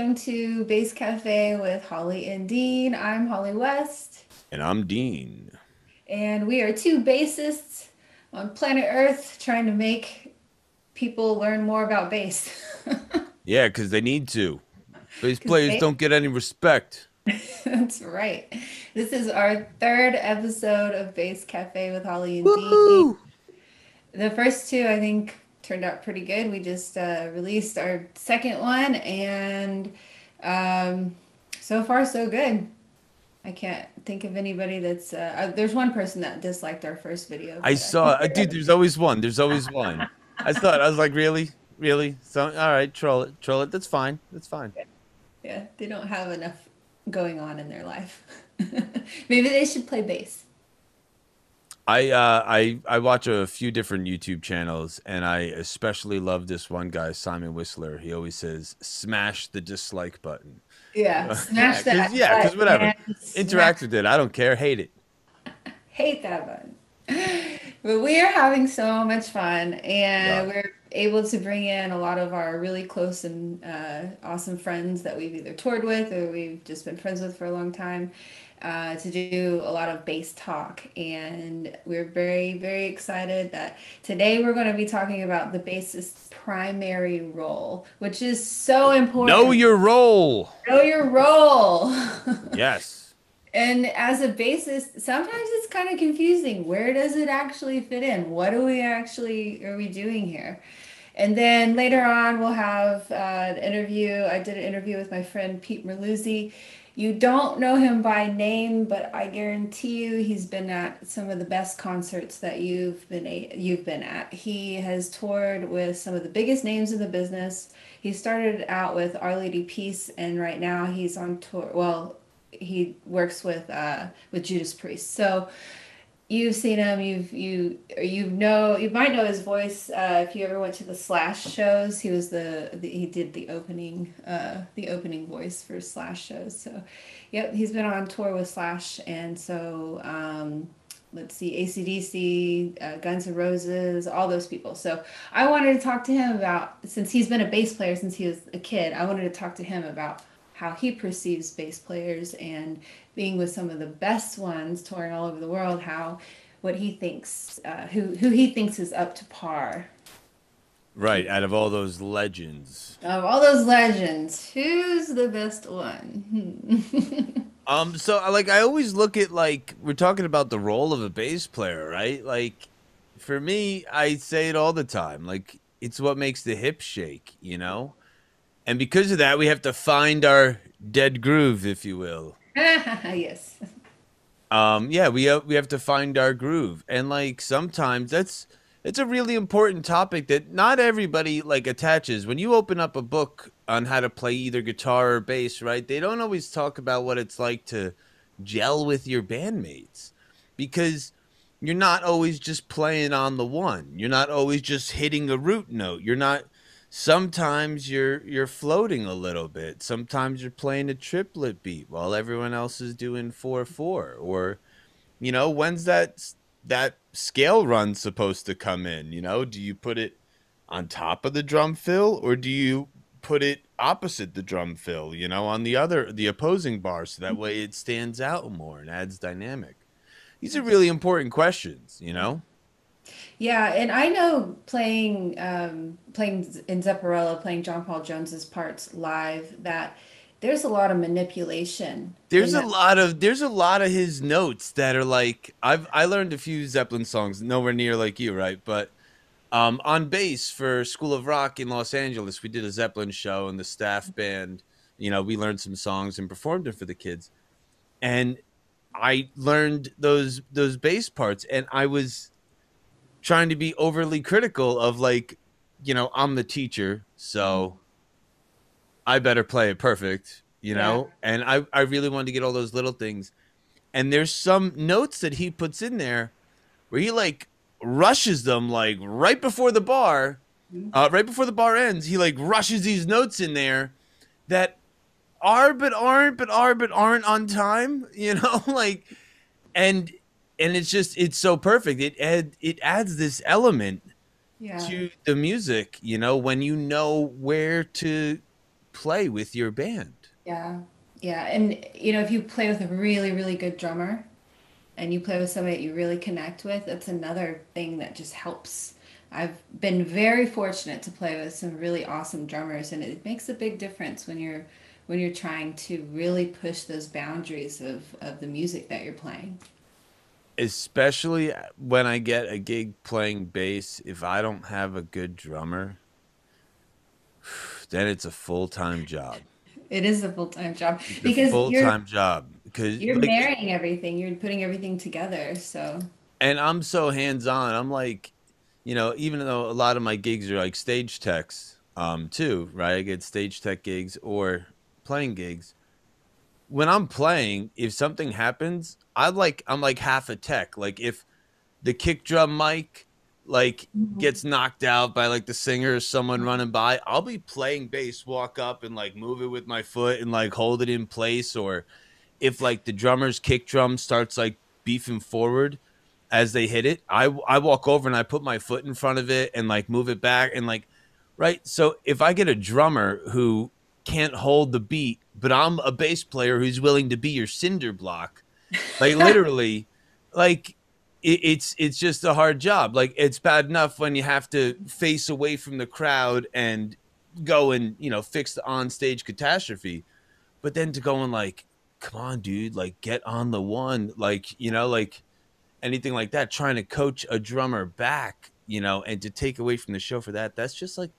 Welcome to Bass Cafe with Holly and Dean. I'm Holly West. And I'm Dean. And we are two bassists on planet Earth trying to make people learn more about bass. yeah, because they need to. Bass players they... don't get any respect. That's right. This is our third episode of Bass Cafe with Holly and Woo-hoo! Dean. The first two, I think, turned out pretty good. We just uh, released our second one, and um, so far so good. I can't think of anybody that's. Uh, uh, there's one person that disliked our first video. I saw, uh, dude. There's always one. There's always one. I thought I was like, really, really. So all right, troll it, troll it. That's fine. That's fine. Yeah, yeah they don't have enough going on in their life. Maybe they should play bass. I uh, I I watch a few different YouTube channels, and I especially love this one guy, Simon Whistler. He always says, "Smash the dislike button." Yeah, smash yeah, that. Yeah, because whatever. Interact with it. I don't care. Hate it. Hate that button. But we are having so much fun, and yeah. we're able to bring in a lot of our really close and uh, awesome friends that we've either toured with or we've just been friends with for a long time uh, to do a lot of bass talk. And we're very, very excited that today we're going to be talking about the bassist's primary role, which is so important. Know your role. Know your role. yes. And as a bassist, sometimes it's kind of confusing. Where does it actually fit in? What are we actually are we doing here? And then later on, we'll have uh, an interview. I did an interview with my friend Pete Merluzzi you don't know him by name, but I guarantee you he's been at some of the best concerts that you've been a, you've been at. He has toured with some of the biggest names in the business. He started out with Our Lady Peace, and right now he's on tour. Well, he works with uh, with Judas Priest. So you've seen him you've you you know you might know his voice uh, if you ever went to the slash shows. He was the, the he did the opening uh, the opening voice for slash shows. So yep he's been on tour with slash and so um, let's see acdc uh, guns n' roses all those people. So i wanted to talk to him about since he's been a bass player since he was a kid i wanted to talk to him about how he perceives bass players and being with some of the best ones touring all over the world, how what he thinks, uh, who who he thinks is up to par. Right, out of all those legends. Of all those legends, who's the best one? um, so like I always look at like we're talking about the role of a bass player, right? Like for me, I say it all the time. Like it's what makes the hips shake, you know? And because of that, we have to find our dead groove, if you will. yes. Um, yeah, we have, we have to find our groove, and like sometimes that's it's a really important topic that not everybody like attaches. When you open up a book on how to play either guitar or bass, right? They don't always talk about what it's like to gel with your bandmates because you're not always just playing on the one. You're not always just hitting a root note. You're not sometimes you're you're floating a little bit. Sometimes you're playing a triplet beat while everyone else is doing four four. Or, you know, when's that that scale run supposed to come in? You know, do you put it on top of the drum fill or do you put it opposite the drum fill? You know, on the other the opposing bar, so that way it stands out more and adds dynamic. These are really important questions. You know. Yeah, and I know playing um, playing in Zepparella, playing John Paul Jones's parts live, that there's a lot of manipulation. There's a lot of there's a lot of his notes that are like I've I learned a few Zeppelin songs, nowhere near like you, right? But um, on bass for School of Rock in Los Angeles, we did a Zeppelin show, and the staff band, you know, we learned some songs and performed them for the kids, and I learned those those bass parts, and I was trying to be overly critical of like, you know, I'm the teacher, so I better play it perfect, you know? Yeah. And I, I really wanted to get all those little things. And there's some notes that he puts in there where he like rushes them like right before the bar, mm-hmm. uh, right before the bar ends. He like rushes these notes in there that are but aren't, but are but aren't on time, you know? like, and and it's just it's so perfect. It add, it adds this element yeah. to the music, you know, when you know where to play with your band. Yeah. Yeah. And, you know, if you play with a really, really good drummer and you play with somebody that you really connect with, that's another thing that just helps. I've been very fortunate to play with some really awesome drummers, and it makes a big difference when you're when you're trying to really push those boundaries of, of the music that you're playing. Especially when I get a gig playing bass, if I don't have a good drummer, then it's a full time job. It is a full time job It's because full time job because you're like, marrying everything. You're putting everything together. So and I'm so hands on. I'm like, you know, even though a lot of my gigs are like stage techs, um, too, right? I get stage tech gigs or playing gigs. When I'm playing, if something happens, I like I'm like half a tech. Like if the kick drum mic like Mhm. gets knocked out by like the singer or someone running by, I'll be playing bass, walk up and like move it with my foot and like hold it in place. Or if like the drummer's kick drum starts like beefing forward as they hit it, I I walk over and I put my foot in front of it and like move it back and like right. So if I get a drummer who can't hold the beat, but I'm a bass player who's willing to be your cinder block, like literally, like it, it's it's just a hard job. Like it's bad enough when you have to face away from the crowd and go and you know fix the on stage catastrophe, but then to go and like, come on, dude, like get on the one, like you know, like anything like that, trying to coach a drummer back, you know, and to take away from the show for that, that's just like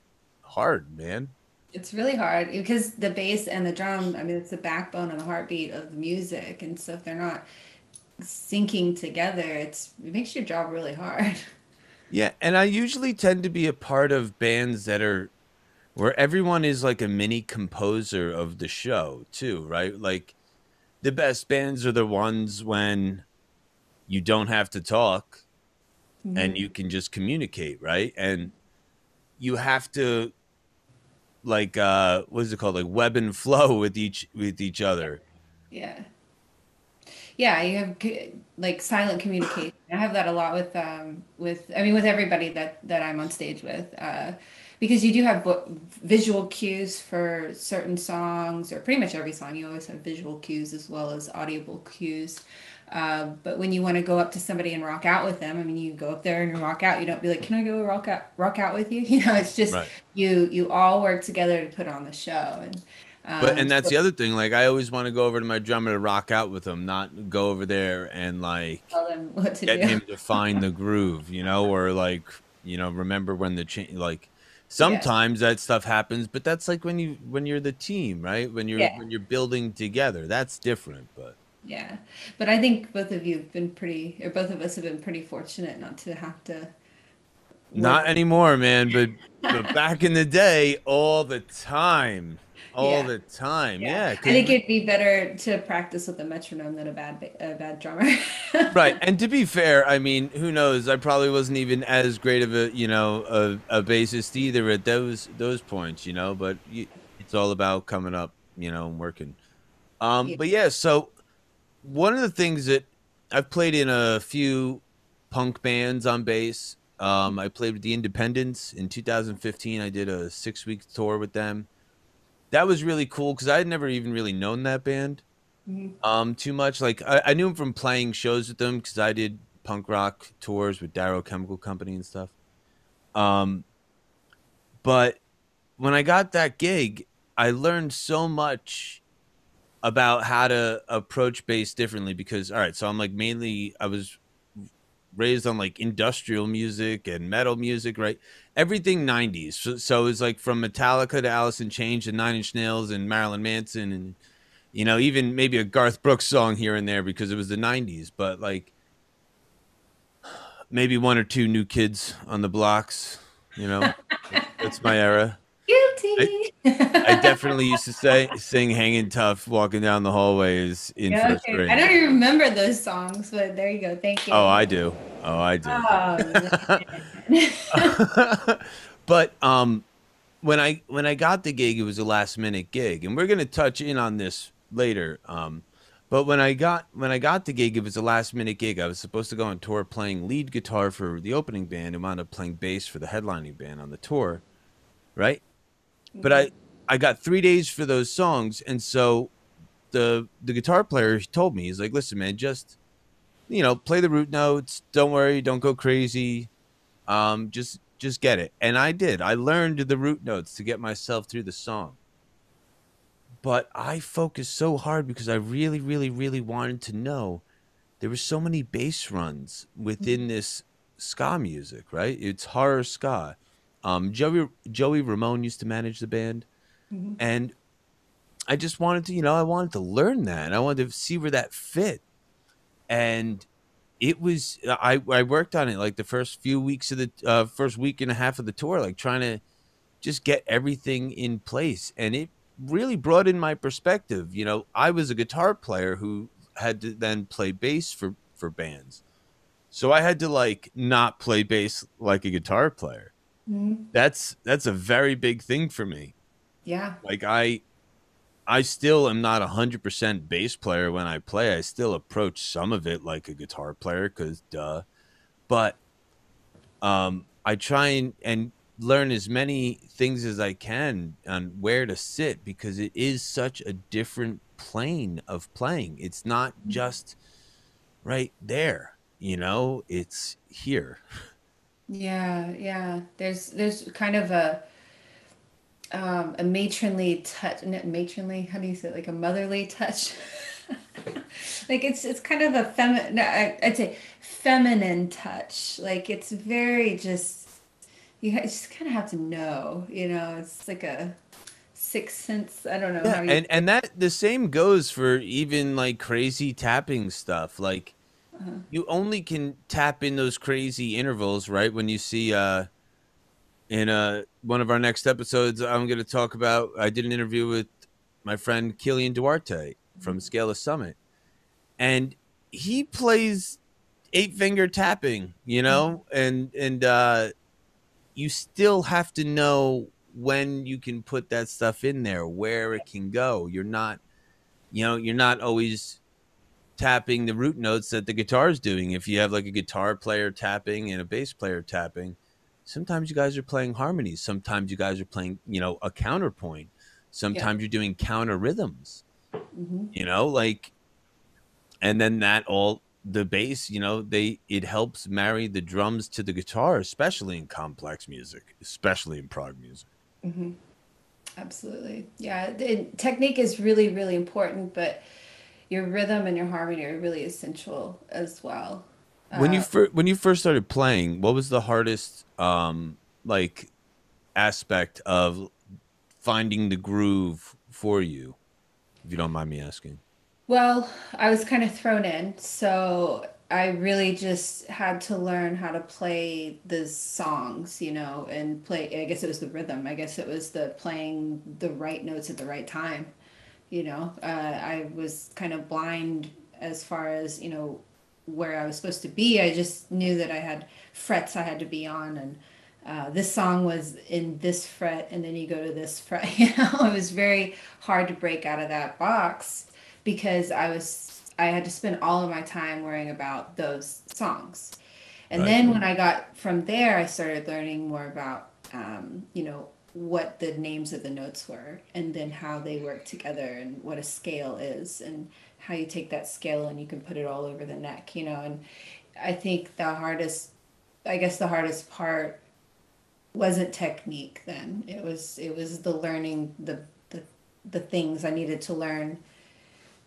hard, man. It's really hard because the bass and the drum, I mean, it's the backbone and the heartbeat of the music. And so if they're not syncing together, it's it makes your job really hard. Yeah, and I usually tend to be a part of bands that are where everyone is like a mini composer of the show too, right? Like the best bands are the ones when you don't have to talk and Mhm. you can just communicate, right? And you have to like uh what is it called? Like web and flow with each with each other. Yeah. Yeah, you have like silent communication. I have that a lot with um with I mean with everybody that that I'm on stage with. Uh because you do have visual cues for certain songs or pretty much every song you always have visual cues as well as audible cues. Uh, but when you want to go up to somebody and rock out with them, I mean, you go up there and you rock out. You don't be like, "Can I go rock out, rock out with you?" You know, it's just Right. you you all work together to put on the show. And But um, and that's so the other thing. Like I always want to go over to my drummer to rock out with him, not go over there and like tell them what to do. get do. him to find the groove, you know, or like, you know, remember when the cha- like Yeah, sometimes that stuff happens, but that's like when you when you're the team, right? When you're yeah. when you're building together. That's different, but Yeah, but I think both of you have been pretty, or both of us have been pretty fortunate not to have to not anymore, man, but but back in the day all the time. All Yeah, the time. yeah. Yeah, I think it'd be better to practice with a metronome than a bad a bad drummer. right. And to be fair, I mean, who knows? I probably wasn't even as great of a, you know, a, a bassist either at those those points, you know, but you, it's all about coming up, you know, and working. Um, Yeah. but yeah, so one of the things that I've played in a few punk bands on bass. Um, I played with the Independents in 2015. I did a six week tour with them. That was really cool because I had never even really known that band Mhm. um, too much. Like I, I knew him from playing shows with them because I did punk rock tours with Darrow Chemical Company and stuff. Um, but when I got that gig, I learned so much about how to approach bass differently because all right so i'm like mainly i was raised on like industrial music and metal music right? Everything 90s so, so it's like from metallica to alice in chains and nine inch nails and marilyn manson and you know even maybe a garth brooks song here and there because it was the 90s but like maybe one or two new kids on the blocks you know? That's my era I, I definitely used to say sing hanging tough walking down the hallways in Yeah, first okay. I don't even remember those songs, but there you go. Thank you. Oh. I do. Oh, I do. Oh but um when I when I got the gig it was a last minute gig and we're going to touch in on this later. Um but when I got when I got the gig it was a last minute gig. I was supposed to go on tour playing lead guitar for the opening band and wound up playing bass for the headlining band on the tour, right? But. I I got three days for those songs, and so the the guitar player told me he's like, listen, man, just you know, play the root notes. Don't worry, don't go crazy. Um, just just get it. And I did. I learned the root notes to get myself through the song. But I focused so hard because I really, really, really wanted to know. There were so many bass runs within this ska music, right? It's horror ska. Um, Joey Joey Ramone used to manage the band, Mhm. and I just wanted to, you know, I wanted to learn that. I wanted to see where that fit, and it was I I worked on it like the first few weeks of the uh, first week and a half of the tour, like trying to just get everything in place, and it really brought in my perspective. You know, I was a guitar player who had to then play bass for for bands, so I had to like not play bass like a guitar player. Mhm. That's that's a very big thing for me. Yeah. Like I I still am not a hundred percent bass player when I play. I still approach some of it like a guitar player, cause duh. But um, I try and, and learn as many things as I can on where to sit because it is such a different plane of playing. It's not just right there, you know. It's here. Yeah, yeah. There's there's kind of a um a matronly touch, not matronly, how do you say it? Like a motherly touch. Like it's it's kind of a feminine, no, I, I'd say feminine touch. Like it's very just you ha- just kind of have to know, you know. It's like a sixth sense. I don't know Yeah, how you. and and that the same goes for even like crazy tapping stuff. Like you only can tap in those crazy intervals, right? When you see uh in uh one of our next episodes, I'm going to talk about. I did an interview with my friend Kilian Duarte from Scale the Summit, and he plays eight finger tapping, you know, and and uh you still have to know when you can put that stuff in there, where it can go. You're not, you know, you're not always tapping the root notes that the guitar is doing. If you have like a guitar player tapping and a bass player tapping, sometimes you guys are playing harmonies. Sometimes you guys are playing, you know, a counterpoint. Yeah. Sometimes you're doing counter rhythms, hmm you know, like, and then that all the bass, you know, they it helps marry the drums to the guitar, especially in complex music, especially in prog music. hmm Absolutely. Yeah. The technique is really, really important, but your rhythm and your harmony are really essential as well. When you Uh, first when you first started playing, what was the hardest um like aspect of finding the groove for you, if you don't mind me asking? well, I was kind of thrown in, so I really just had to learn how to play the songs, you know, and play, I guess it was the rhythm. I guess it was the playing the right notes at the right time, you know. Uh, I was kind of blind as far as, you know, where I was supposed to be. I just knew that I had frets I had to be on, and uh, this song was in this fret, and then you go to this fret. You know, it was very hard to break out of that box because I was I had to spend all of my time worrying about those songs. And Right. then when I got from there, I started learning more about, um, you know, what the names of the notes were, and then how they work together, and what a scale is, and how you take that scale and you can put it all over the neck, you know. And I think the hardest, I guess, the hardest part wasn't technique. Then it was it was the learning the the the things I needed to learn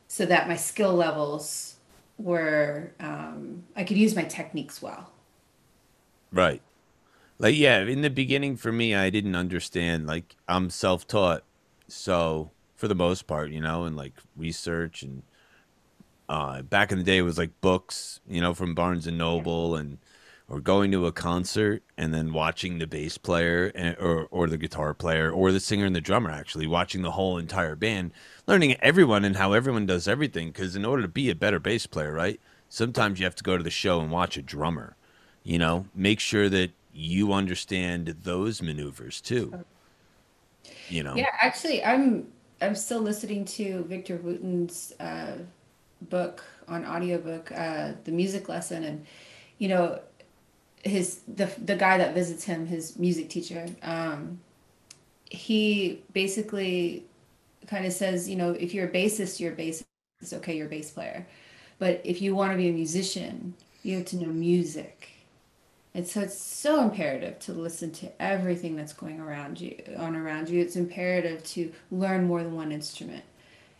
so that my skill levels were um, I could use my techniques well. Right. Like yeah, in the beginning for me I didn't understand like I'm self-taught. So for the most part, you know, and like research and uh back in the day it was like books, you know, from Barnes and Noble and or going to a concert and then watching the bass player and, or or the guitar player or the singer and the drummer actually watching the whole entire band, learning everyone and how everyone does everything because in order to be a better bass player, right? Sometimes you have to go to the show and watch a drummer, you know, make sure that you understand those maneuvers too, you know. Yeah, actually, I'm I'm still listening to Victor Wooten's uh, book on audiobook, uh, The Music Lesson, and you know his the the guy that visits him, his music teacher. Um, he basically kind of says, you know, if you're a bassist, you're a bassist. It's okay, you're a bass player. But if you want to be a musician, you have to know music. And so it's so imperative to listen to everything that's going around you on around you. It's imperative to learn more than one instrument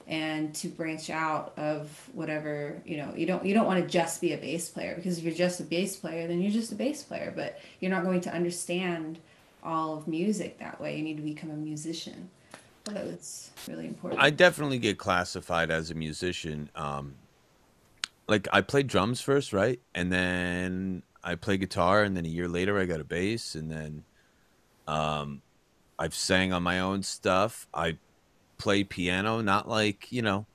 and to branch out of whatever, you know, you don't you don't want to just be a bass player because if you're just a bass player, then you're just a bass player, but you're not going to understand all of music that way. You need to become a musician. So it's really important. I definitely get classified as a musician. Um, like I played drums first, right? And then I play guitar, and then a year later I got a bass, and then um, I've sang on my own stuff. I play piano, not like you know,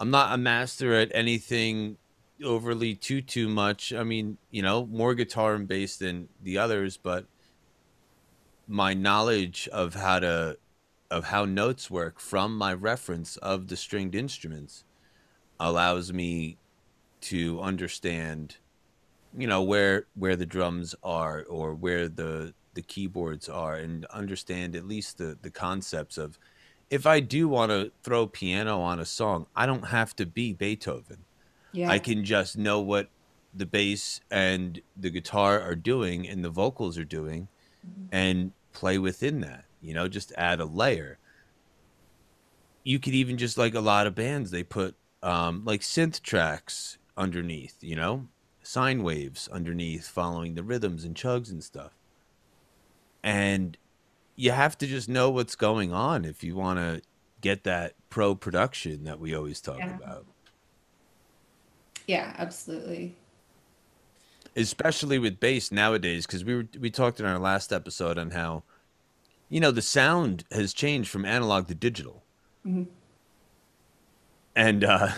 I'm not a master at anything overly too too much. I mean, you know, more guitar and bass than the others, but my knowledge of how to of how notes work from my reference of the stringed instruments allows me to understand you know where where the drums are or where the the keyboards are and understand at least the the concepts of if I do want to throw piano on a song, I don't have to be Beethoven. yeah. I can just know what the bass and the guitar are doing and the vocals are doing and play within that, you know, just add a layer. You could even just like a lot of bands, they put um, like synth tracks underneath, you know, sine waves underneath following the rhythms and chugs and stuff. And you have to just know what's going on if you want to get that pro production that we always talk Yeah. about. Yeah, absolutely. especially with bass nowadays because we were we talked in our last episode on how you know the sound has changed from analog to digital Mhm. and uh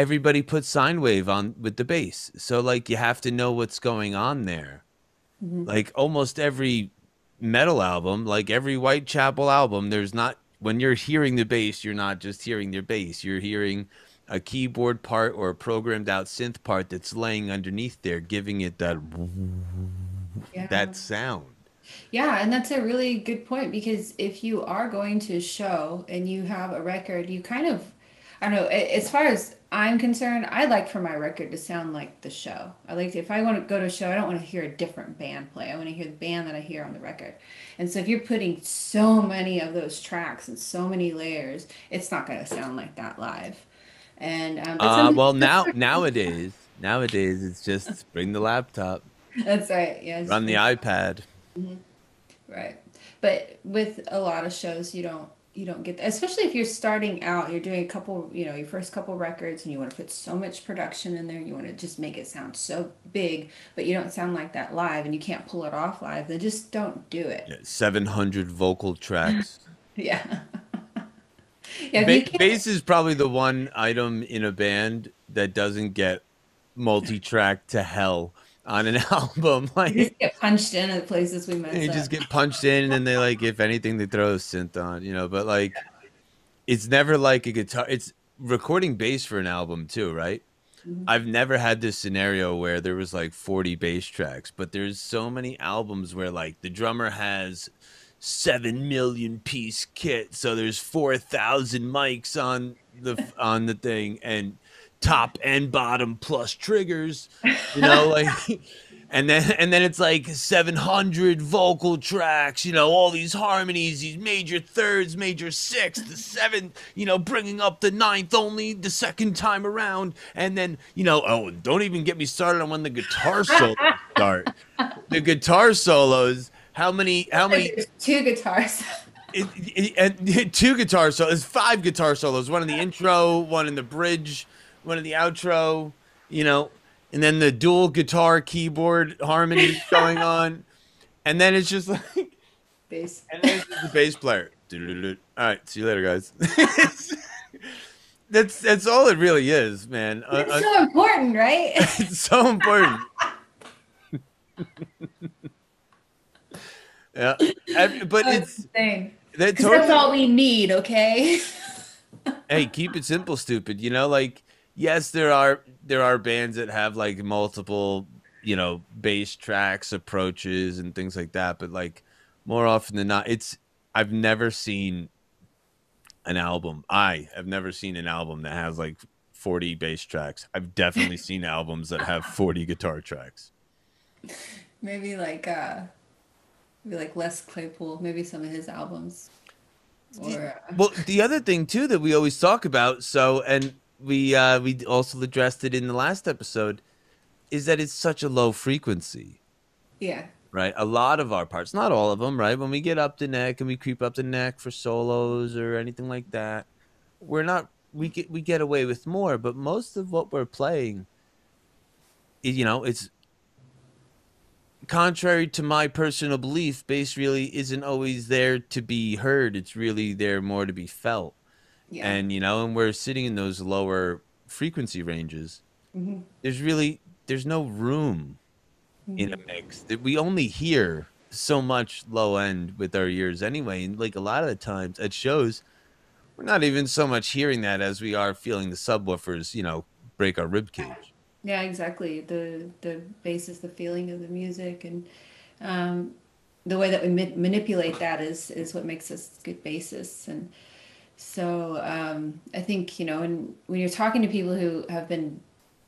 everybody puts sine wave on with the bass so like you have to know what's going on there Mhm. like almost every metal album like every whitechapel album there's not when you're hearing the bass you're not just hearing their bass you're hearing a keyboard part or a programmed out synth part that's laying underneath there giving it that Yeah. that sound Yeah, and that's a really good point because if you are going to a show and you have a record, you kind of, I don't know, as far as I'm concerned, I like for my record to sound like the show. I like to, if I want to go to a show, I don't want to hear a different band play. I want to hear the band that I hear on the record. And so if you're putting so many of those tracks and so many layers, it's not going to sound like that live. And um, uh well now nowadays nowadays it's just bring the laptop that's right. Yeah, run the ipad Right. But with a lot of shows, you don't you don't get that. Especially if you're starting out, you're doing a couple, you know, your first couple records and you want to put so much production in there, you want to just make it sound so big, but you don't sound like that live and you can't pull it off live, then just don't do it. Yeah, 700 vocal tracks Yeah. Yeah, ba- bass is probably the one item in a band that doesn't get multi-track to hell on an album Like you just get punched in at places we mess you just get punched in and they like if anything they throw a synth on you know but like it's never like a guitar it's recording bass for an album too right? Mhm. i've never had this scenario where there was like 40 bass tracks but there's so many albums where like the drummer has 7 million piece kit so there's 4000 mics on the on the thing and top and bottom plus triggers you know like and then and then it's like 700 vocal tracks you know all these harmonies these major thirds major sixths the seventh you know bringing up the ninth only the second time around. And then you know oh don't even get me started on when the guitar solos start. The guitar solos how many how many There's two guitars. it, it, and two guitar solos, five guitar solos, one in the intro, one in the bridge, one of the outro, you know, and then the dual guitar keyboard harmony going on, and then it's just like, Bass. and then it's just the bass player. All right, see you later, guys. that's that's all it really is, man. Uh, It's uh, so important, right? it's so important. yeah, but That's it's insane. that 'Cause that's all we need, okay? hey, keep it simple, stupid. You know, like yes, there are there are bands that have like multiple, you know, bass tracks, approaches, and things like that. But like more often than not, it's I've never seen an album. I have never seen an album that has like 40 bass tracks. I've definitely seen albums that have 40 guitar tracks. Maybe like uh maybe like Les Claypool, maybe some of his albums. Or uh, Well, the other thing too that we always talk about, so and we uh we also addressed it in the last episode, is that it's such a low frequency. yeah. right? A lot of our parts, not all of them, right? When we get up the neck and we creep up the neck for solos or anything like that, we're not we get we get away with more, but most of what we're playing, you know, it's contrary to my personal belief, bass really isn't always there to be heard. It's really there more to be felt. Yeah. And you know, and we're sitting in those lower frequency ranges. hmm There's really there's no room in a mix that we only hear so much low end with our ears anyway and like a lot of the times at shows we're not even so much hearing that as we are feeling the subwoofers you know break our rib cage Yeah, exactly. The the bass is the feeling of the music, and um, the way that we ma- manipulate that is is what makes us good bassists. And so um, I think you know, when when you're talking to people who have been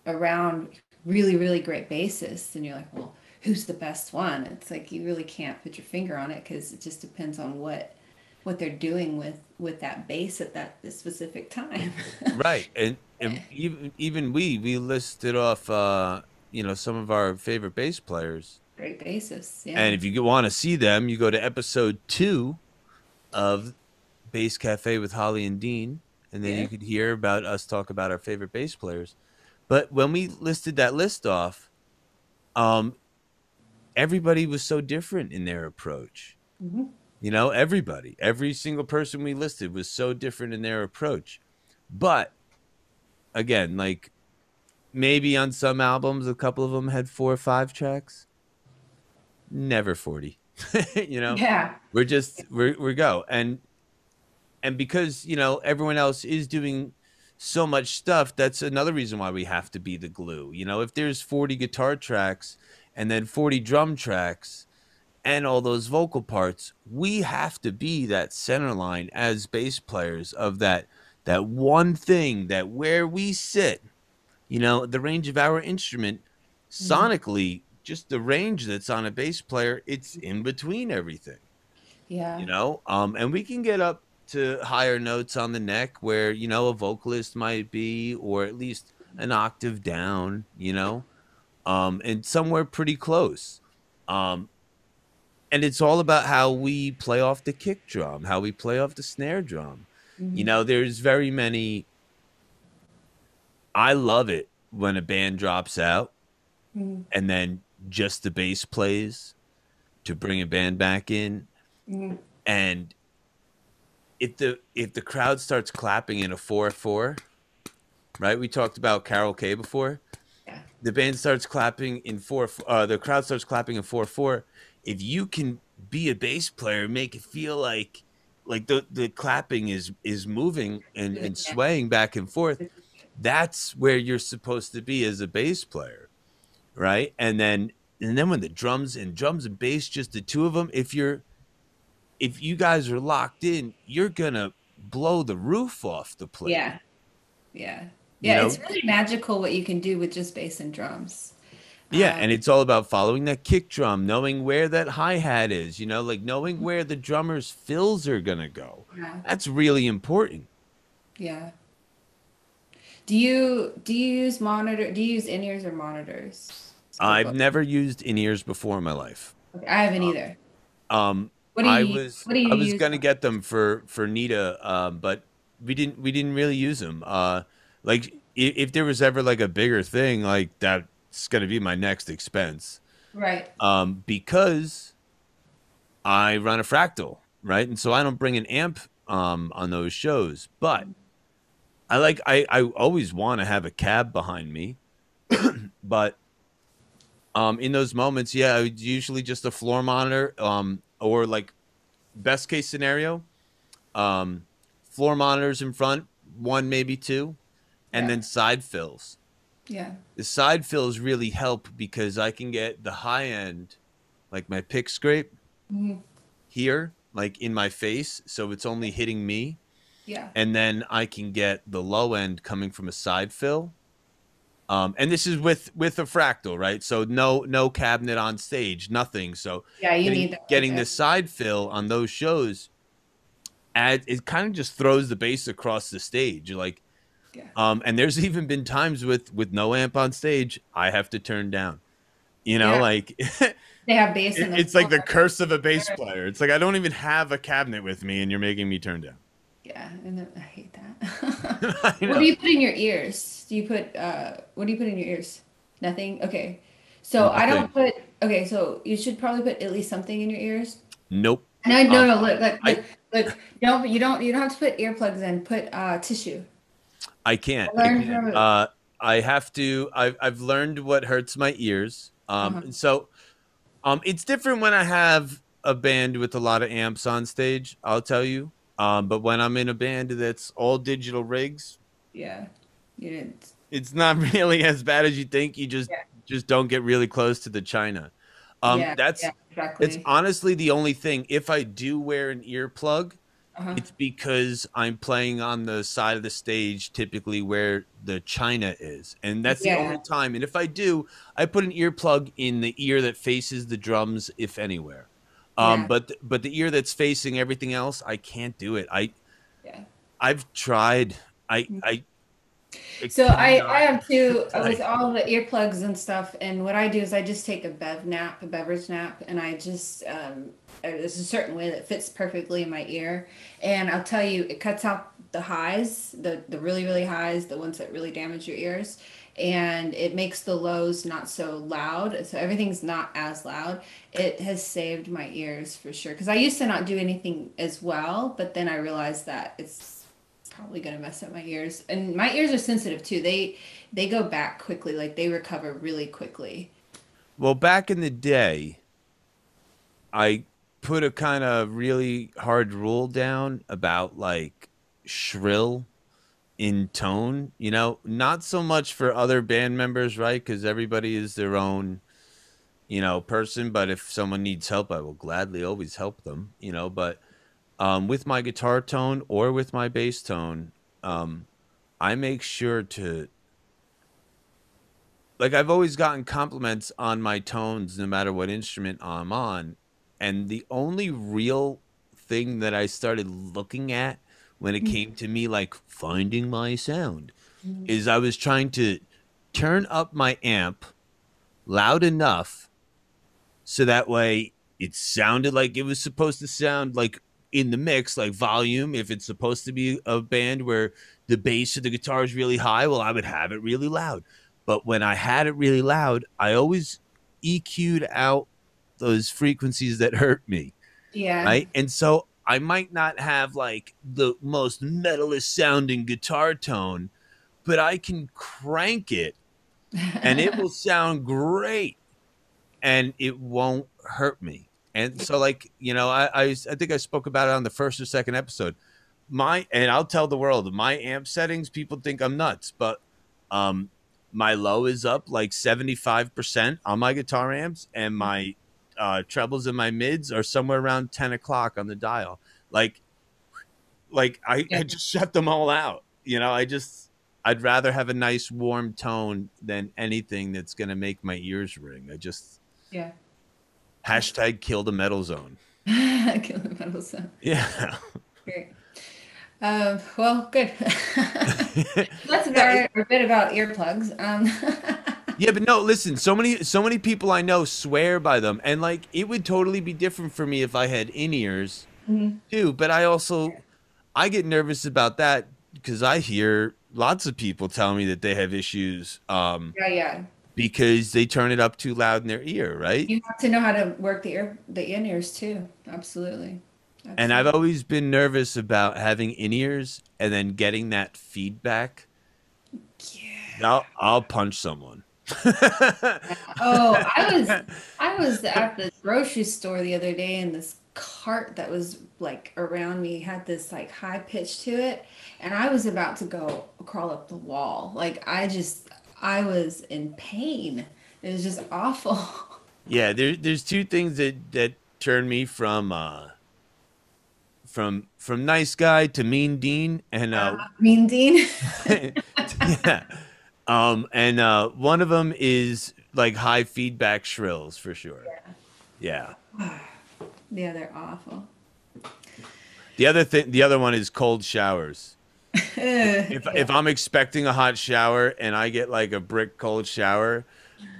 around really really great bassists, and you're like, well, who's the best one? It's like you really can't put your finger on it because it just depends on what what they're doing with with that bass at that specific time. right and, and even even we we listed off uh you know some of our favorite bass players Great bassists, yeah. and if you want to see them you go to episode two of bass cafe with holly and dean and then Yeah. you could hear about us talk about our favorite bass players but when we listed that list off um everybody was so different in their approach Mhm. you know everybody every single person we listed was so different in their approach but again like maybe on some albums a couple of them had four or five tracks never 40 you know Yeah. we're just we're we go and and because you know everyone else is doing so much stuff that's another reason why we have to be the glue. You know if there's 40 guitar tracks and then 40 drum tracks and all those vocal parts we have to be that center line as bass players of that that one thing that where we sit you know the range of our instrument sonically just the range that's on a bass player it's in between everything. Yeah. you know um and we can get up to higher notes on the neck where you know a vocalist might be or at least an octave down you know um and somewhere pretty close um and it's all about how we play off the kick drum how we play off the snare drum you know there's very many i love it when a band drops out Mhm. and then just the bass plays to bring a band back in Mhm. and if the if the crowd starts clapping in a 4-4 right? We talked about Carol Kaye before. Yeah. the band starts clapping in 4 uh, the crowd starts clapping in 4-4 if you can be a bass player make it feel like like the the clapping is is moving and and swaying back and forth that's where you're supposed to be as a bass player right? And then and then when the drums and drums and bass just the two of them if you're if you guys are locked in you're gonna blow the roof off the place Yeah. Yeah. You Yeah. know? It's really magical what you can do with just bass and drums. yeah Um, and it's all about following that kick drum knowing where that hi-hat is you know like knowing where the drummer's fills are gonna go Yeah. that's really important Yeah. Do you do you use monitor? Do you use in ears or monitors? i've never used in-ears before in my life Okay, I haven't either. um What do you I was what do you I was gonna on- get them for for Nita, um, but we didn't we didn't really use them. Uh, like if, if there was ever like a bigger thing, like that's gonna be my next expense. Right. Um, because I run a fractal, right, and so I don't bring an amp um on those shows, but I like I I always want to have a cab behind me, but um in those moments, yeah, usually just a floor monitor, um, or like best case scenario, um, floor monitors in front, one maybe two, and Yeah. then side fills. Yeah. The side fills really help because I can get the high end, like my pick scrape, Mhm. here, like in my face, so it's only hitting me, Yeah. and then I can get the low end coming from a side fill. Um, and this is with with a fractal, right? So no no cabinet on stage, nothing. So Yeah, you getting, need that. getting the side fill on those shows add it kind of just throws the bass across the stage like Yeah. um and there's even been times with with no amp on stage i have to turn down you know Yeah. like They have bass in the it's like the curse of a bass player it's like i don't even have a cabinet with me and you're making me turn down Yeah, and I hate that. What do you put in your ears? Do you put uh what do you put in your ears? Nothing? Okay. So I don't put okay, so you should probably put at least something in your ears. nope No, no Um, no look look I- look, look you don't you don't you don't have to put earplugs in, put uh tissue. i can't, I I, can't. uh i have to i've, I've learned what hurts my ears um Uh-huh. so um it's different when i have a band with a lot of amps on stage i'll tell you um but when i'm in a band that's all digital rigs Yeah. You didn't it's not really as bad as you think you just Yeah. just don't get really close to the china um yeah, that's yeah, exactly. it's honestly the only thing if i do wear an earplug uh-huh. it's because i'm playing on the side of the stage typically where the china is and that's the only time and if i do i put an earplug in the ear that faces the drums if anywhere um Yeah. but but the ear that's facing everything else i can't do it i Yeah. i've tried i i So I, I have two uh, with all the earplugs and stuff. And what I do is I just take a bev nap, a beverage nap, and I just um, there's a certain way that fits perfectly in my ear. And I'll tell you, it cuts out the highs, the the really really highs, the ones that really damage your ears, and it makes the lows not so loud. So everything's not as loud. It has saved my ears for sure. Because I used to not do anything as well, but then I realized that it's probably gonna mess up my ears and my ears are sensitive too they they go back quickly like they recover really quickly Well, back in the day, I put a kind of really hard rule down about like shrill in tone, you know, not so much for other band members, right? Because everybody is their own, you know, person. But if someone needs help, I will gladly always help them, you know. But um, with my guitar tone or with my bass tone, um, I make sure to like I've always gotten compliments on my tones no matter what instrument I'm on. And the only real thing that I started looking at when it came to me like finding my sound is I was trying to turn up my amp loud enough so that way it sounded like it was supposed to sound like in the mix like volume if it's supposed to be a band where the bass of the guitar is really high well I would have it really loud but when I had it really loud, I always EQ'd out those frequencies that hurt me, yeah right? And so I might not have like the most metalist sounding guitar tone, but I can crank it and it will sound great and it won't hurt me. And so, like, you know, I, I, I think I spoke about it on the first or second episode. My, and I'll tell the world, my amp settings, people think I'm nuts, but um, my low is up like 75% on my guitar amps and my uh, trebles and my mids are somewhere around 10 o'clock on the dial. Like like I, I just shut them all out. You know i just i'd rather have a nice warm tone than anything that's going to make my ears ring. I just yeah hashtag kill the metal zone. Kill the metal zone. yeah. Great. Um well good. That's about a bit about earplugs um. Yeah, but no, listen, so many so many people I know swear by them and like it would totally be different for me if I had in-ears Mhm. too, but I also I get nervous about that cuz I hear lots of people tell me that they have issues um yeah yeah because they turn it up too loud in their ear, right? you have to know how to work the ear the in ears too absolutely And I've always been nervous about having in-ears and then getting that feedback. yeah. I'll I'll punch someone. Oh, I was I was at the grocery store the other day and this cart that was like around me had this like high pitch to it and I was about to go crawl up the wall. Like I just I was in pain. It was just awful. Yeah, there, there's two things that that turn me from uh, from from nice guy to mean Dean, and uh, Uh, mean Dean. yeah, um, and uh, one of them is like high feedback shrills for sure. Yeah. yeah, they're awful. The other thing, the other one is cold showers. If if if I'm expecting a hot shower and I get like a brick cold shower,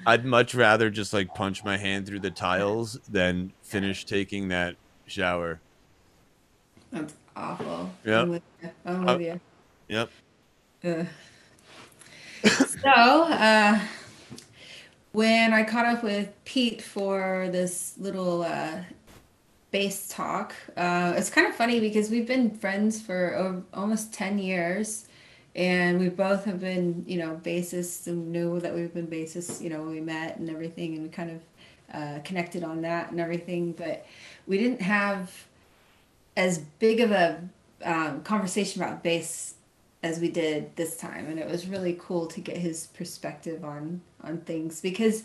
I'd much rather just like punch my hand through the tiles than finish taking that shower. That's awful. Yeah. I'm with you. Uh. Yep. So, uh, when I caught up with Pete for this little uh, bass talk, uh, it's kind of funny because we've been friends for o- almost 10 years. And we both have been, you know, bassists and knew that we've been bassists, you know, when we met and everything, and we kind of uh, connected on that and everything. But we didn't have as big of a um, conversation about bass as we did this time and it was really cool to get his perspective on on things because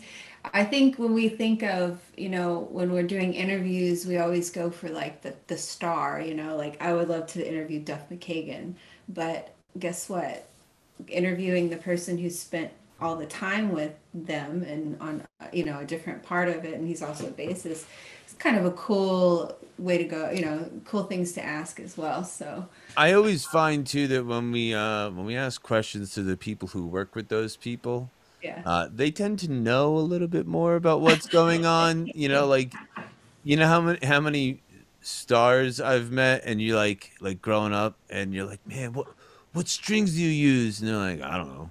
i think when we think of you know when we're doing interviews we always go for like the the star you know? Like i would love to interview duff mckagan but guess what? Interviewing the person who spent all the time with them and on you know a different part of it and he's also a bassist it's kind of a cool way to go you know cool things to ask as well so. I always find too that when we uh, when we ask questions to the people who work with those people, yeah uh, they tend to know a little bit more about what's going on. You know, like you know how many how many stars I've met, and you like like growing up, and you're like, man, what what strings do you use? And they're like, I don't know.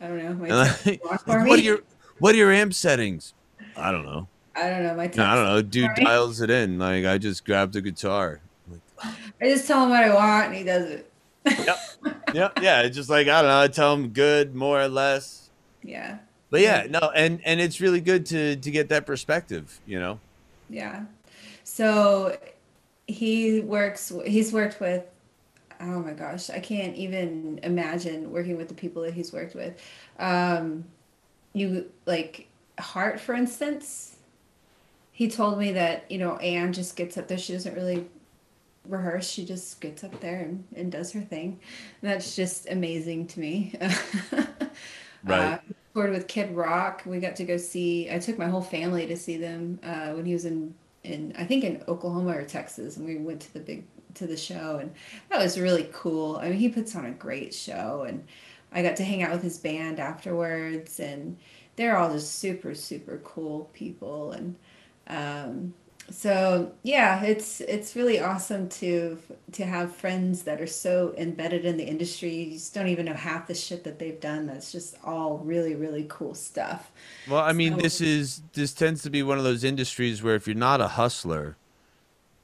i don't know text like, what are your what are your amp settings? I don't know. i don't know my No, I don't know. Dude dials it in. Like I just grabbed a guitar. Like, i just tell him what i want and he does it yep, yep, yeah. It's just like I don't know. I tell him good, more or less. Yeah But yeah, no, and and it's really good to to get that perspective. You know. Yeah. So he works, he's worked with, oh my gosh, I can't even imagine working with the people that he's worked with. Um, you like Heart, for instance, he told me that, you know, Ann just gets up there. She doesn't really rehearse. She just gets up there and, and does her thing. And that's just amazing to me. Right. Uh, toured with Kid Rock. We got to go see. I took my whole family to see them uh, when he was in in I think in Oklahoma or Texas, and we went to the big to the show, and that was really cool. I mean, he puts on a great show, and I got to hang out with his band afterwards, and they're all just super super cool people, and um, so yeah, it's it's really awesome to to have friends that are so embedded in the industry. You just don't even know half the shit that they've done. That's just all really really cool stuff. Well, I mean, So this is this tends to be one of those industries where if you're not a hustler,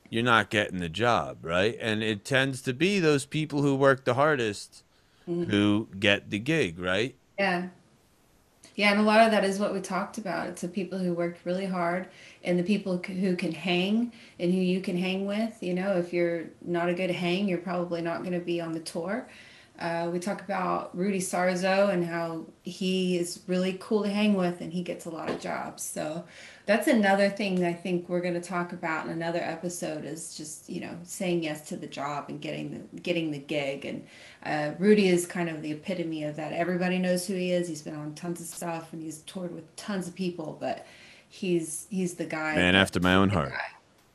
you're not getting the job, right? And it tends to be those people who work the hardest mm-hmm. who get the gig, right? yeah. Yeah, and a lot of that is what we talked about. It's the people who worked really hard and the people who can hang and who you can hang with. You know, if you're not a good hang, you're probably not going to be on the tour. Uh, we talk about Rudy Sarzo and how he is really cool to hang with and he gets a lot of jobs. So that's another thing that I think we're going to talk about in another episode is just, you know, saying yes to the job and getting the getting the gig. And uh, Rudy is kind of the epitome of that. Everybody knows who he is. He's been on tons of stuff and he's toured with tons of people, but he's he's the guy Man after my own heart.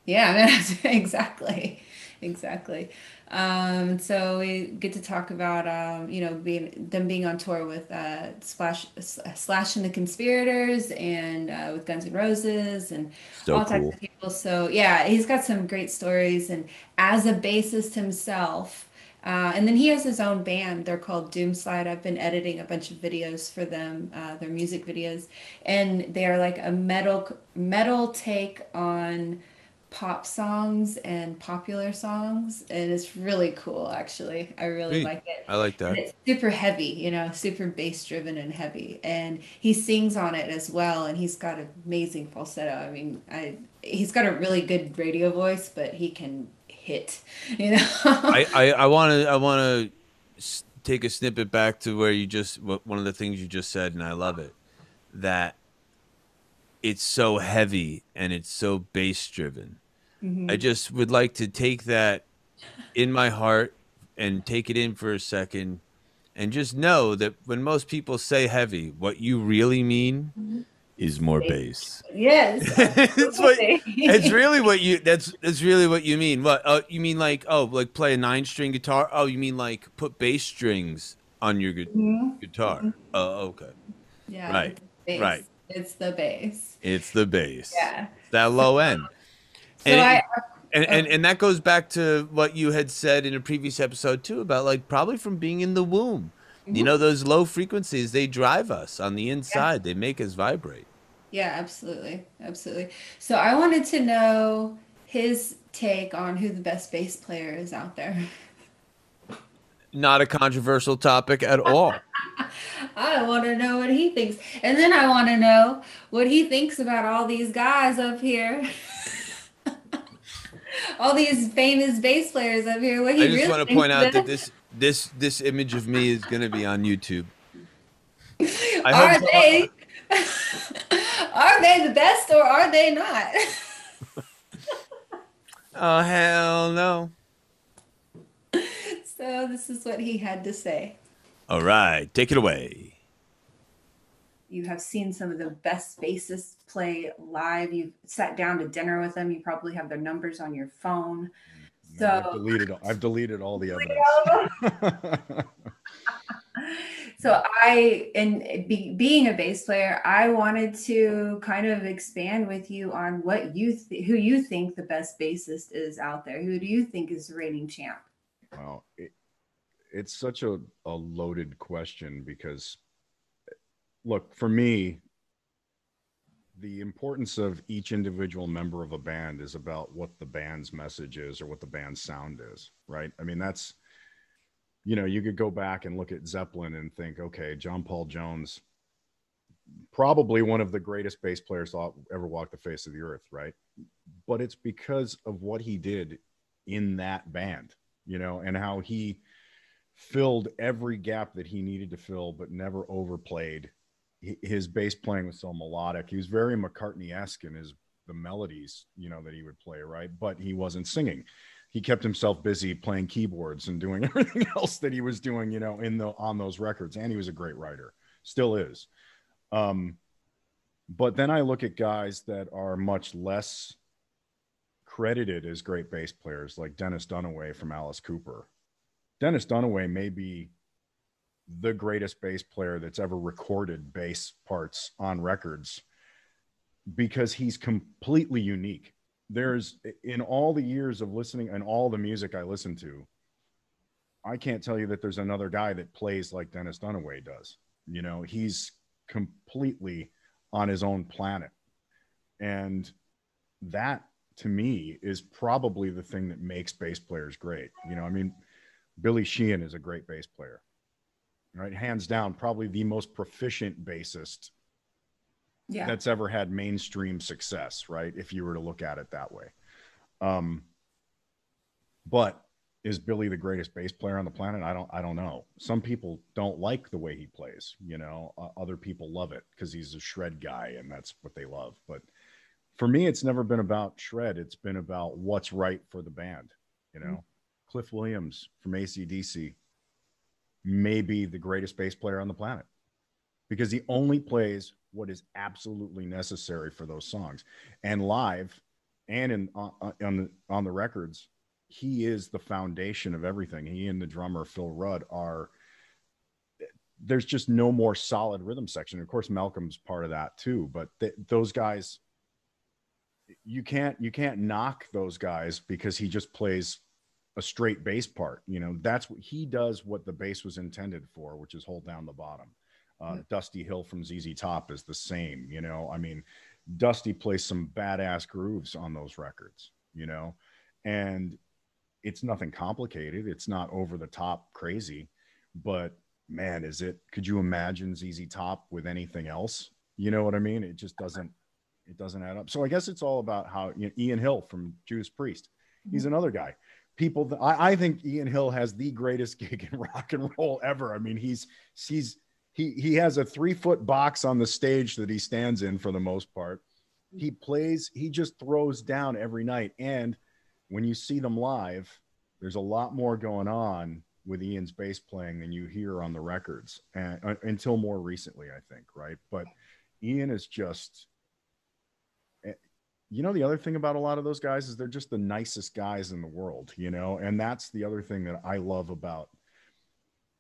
yeah, exactly, exactly. Um, so we get to talk about um, you know being them being on tour with uh, Splash, Slash and the Conspirators and uh, with Guns N' Roses and So all types of people. So yeah, he's got some great stories. And as a bassist himself, uh, and then he has his own band. They're called Doomslide. I've been editing a bunch of videos for them, uh, their music videos, and they are like a metal metal take on pop songs and popular songs, and it's really cool. Actually, I really Sweet. like it. I like And that. it's super heavy, you know, super bass driven and heavy. And he sings on it as well, and he's got an amazing falsetto. I mean, I he's got a really good radio voice, but he can hit, you know. I want to I want to take a snippet back to where you just one of the things you just said, and I love it. That it's so heavy and it's so bass driven. I Mhm. just would like to take that in my heart and take it in for a second and just know that when most people say heavy, what you really mean is more bass. Yes. it's what it's really what you that's that's really what you mean. What uh, you mean like oh like play a nine string guitar? Oh, you mean like put bass strings on your gu- Mhm. guitar? Oh, okay. Yeah. Right, it's right. It's the bass. It's the bass. Yeah. That low end. So And I And, and and that goes back to what you had said in a previous episode too about like probably from being in the womb. You Mhm. know those low frequencies they drive us on the inside. They make us vibrate. Yeah, absolutely. Absolutely. So I wanted to know his take on who the best bass player is out there. Not a controversial topic at all. I want to know what he thinks. And then I want to know what he thinks about all these guys up here. all these famous bass players up here. What he I just really want to point out that this this this image of me is going to be on YouTube. I are they are they the best or are they not? Oh hell no! so this is what he had to say. All right, take it away. You have seen some of the best bassists play live. You've sat down to dinner with them. You probably have their numbers on your phone. Mm, I've So- deleted. I've deleted all the evidence. So I, and be, being a bass player, I wanted to kind of expand with you on what you, th- who you think the best bassist is out there. Who do you think is the reigning champ? Wow, it, it's such a, a loaded question because, look, for me, the importance of each individual member of a band is about what the band's message is or what the band's sound is, right? I mean, that's, you know, you could go back and look at Zeppelin and think, okay, John Paul Jones, probably one of the greatest bass players to ever walk the face of the earth, right? But it's because of what he did in that band, you know, and how he filled every gap that he needed to fill, but never overplayed. His bass playing was so melodic. He was very McCartney-esque in his the melodies, you know, that he would play, right? But he wasn't singing. He kept himself busy playing keyboards and doing everything else that he was doing, you know, in the on those records. And he was a great writer, still is. Um, but then I look at guys that are much less credited as great bass players, like Dennis Dunaway from Alice Cooper. Dennis Dunaway may be the greatest bass player that's ever recorded bass parts on records because he's completely unique. There's in all the years of listening and all the music I listen to, I can't tell you that there's another guy that plays like Dennis Dunaway does. You know, he's completely on his own planet. And that to me is probably the thing that makes bass players great. You know, I mean, Billy Sheehan is a great bass player, right? Hands down, probably the most proficient bassist Yeah. that's ever had mainstream success, right? If you were to look at it that way. Um, but is Billy the greatest bass player on the planet? I don't, I don't know. Some people don't like the way he plays. You know, uh, other people love it because he's a shred guy and that's what they love. But for me, it's never been about shred. It's been about what's right for the band. You know, Cliff Williams from ACDC may be the greatest bass player on the planet. Because he only plays what is absolutely necessary for those songs. And live and in on, on the on the records he is the foundation of everything. He and the drummer phil rudd are there's just no more solid rhythm section. Of course malcolm's part of that too but th- those guys you can't you can't knock those guys because he just plays a straight bass part you know that's what he does what the bass was intended for which is hold down the bottom uh, Dusty Hill from ZZ Top is the same, you know. I mean, Dusty plays some badass grooves on those records, you know, and it's nothing complicated. It's not over the top crazy, but man, is it? Could you imagine ZZ Top with anything else? You know what I mean? It just doesn't. It doesn't add up. So I guess it's all about how you know, Ian Hill from Judas Priest. He's another guy. People, I, I think Ian Hill has the greatest gig in rock and roll ever. I mean, he's he's he he has a three foot box on the stage that he stands in for the most part. He plays, he just throws down every night. And when you see them live, there's a lot more going on with Ian's bass playing than you hear on the records and uh, until more recently, I think, right? But Ian is just you know the other thing about a lot of those guys is they're just the nicest guys in the world, you know? And that's the other thing that I love about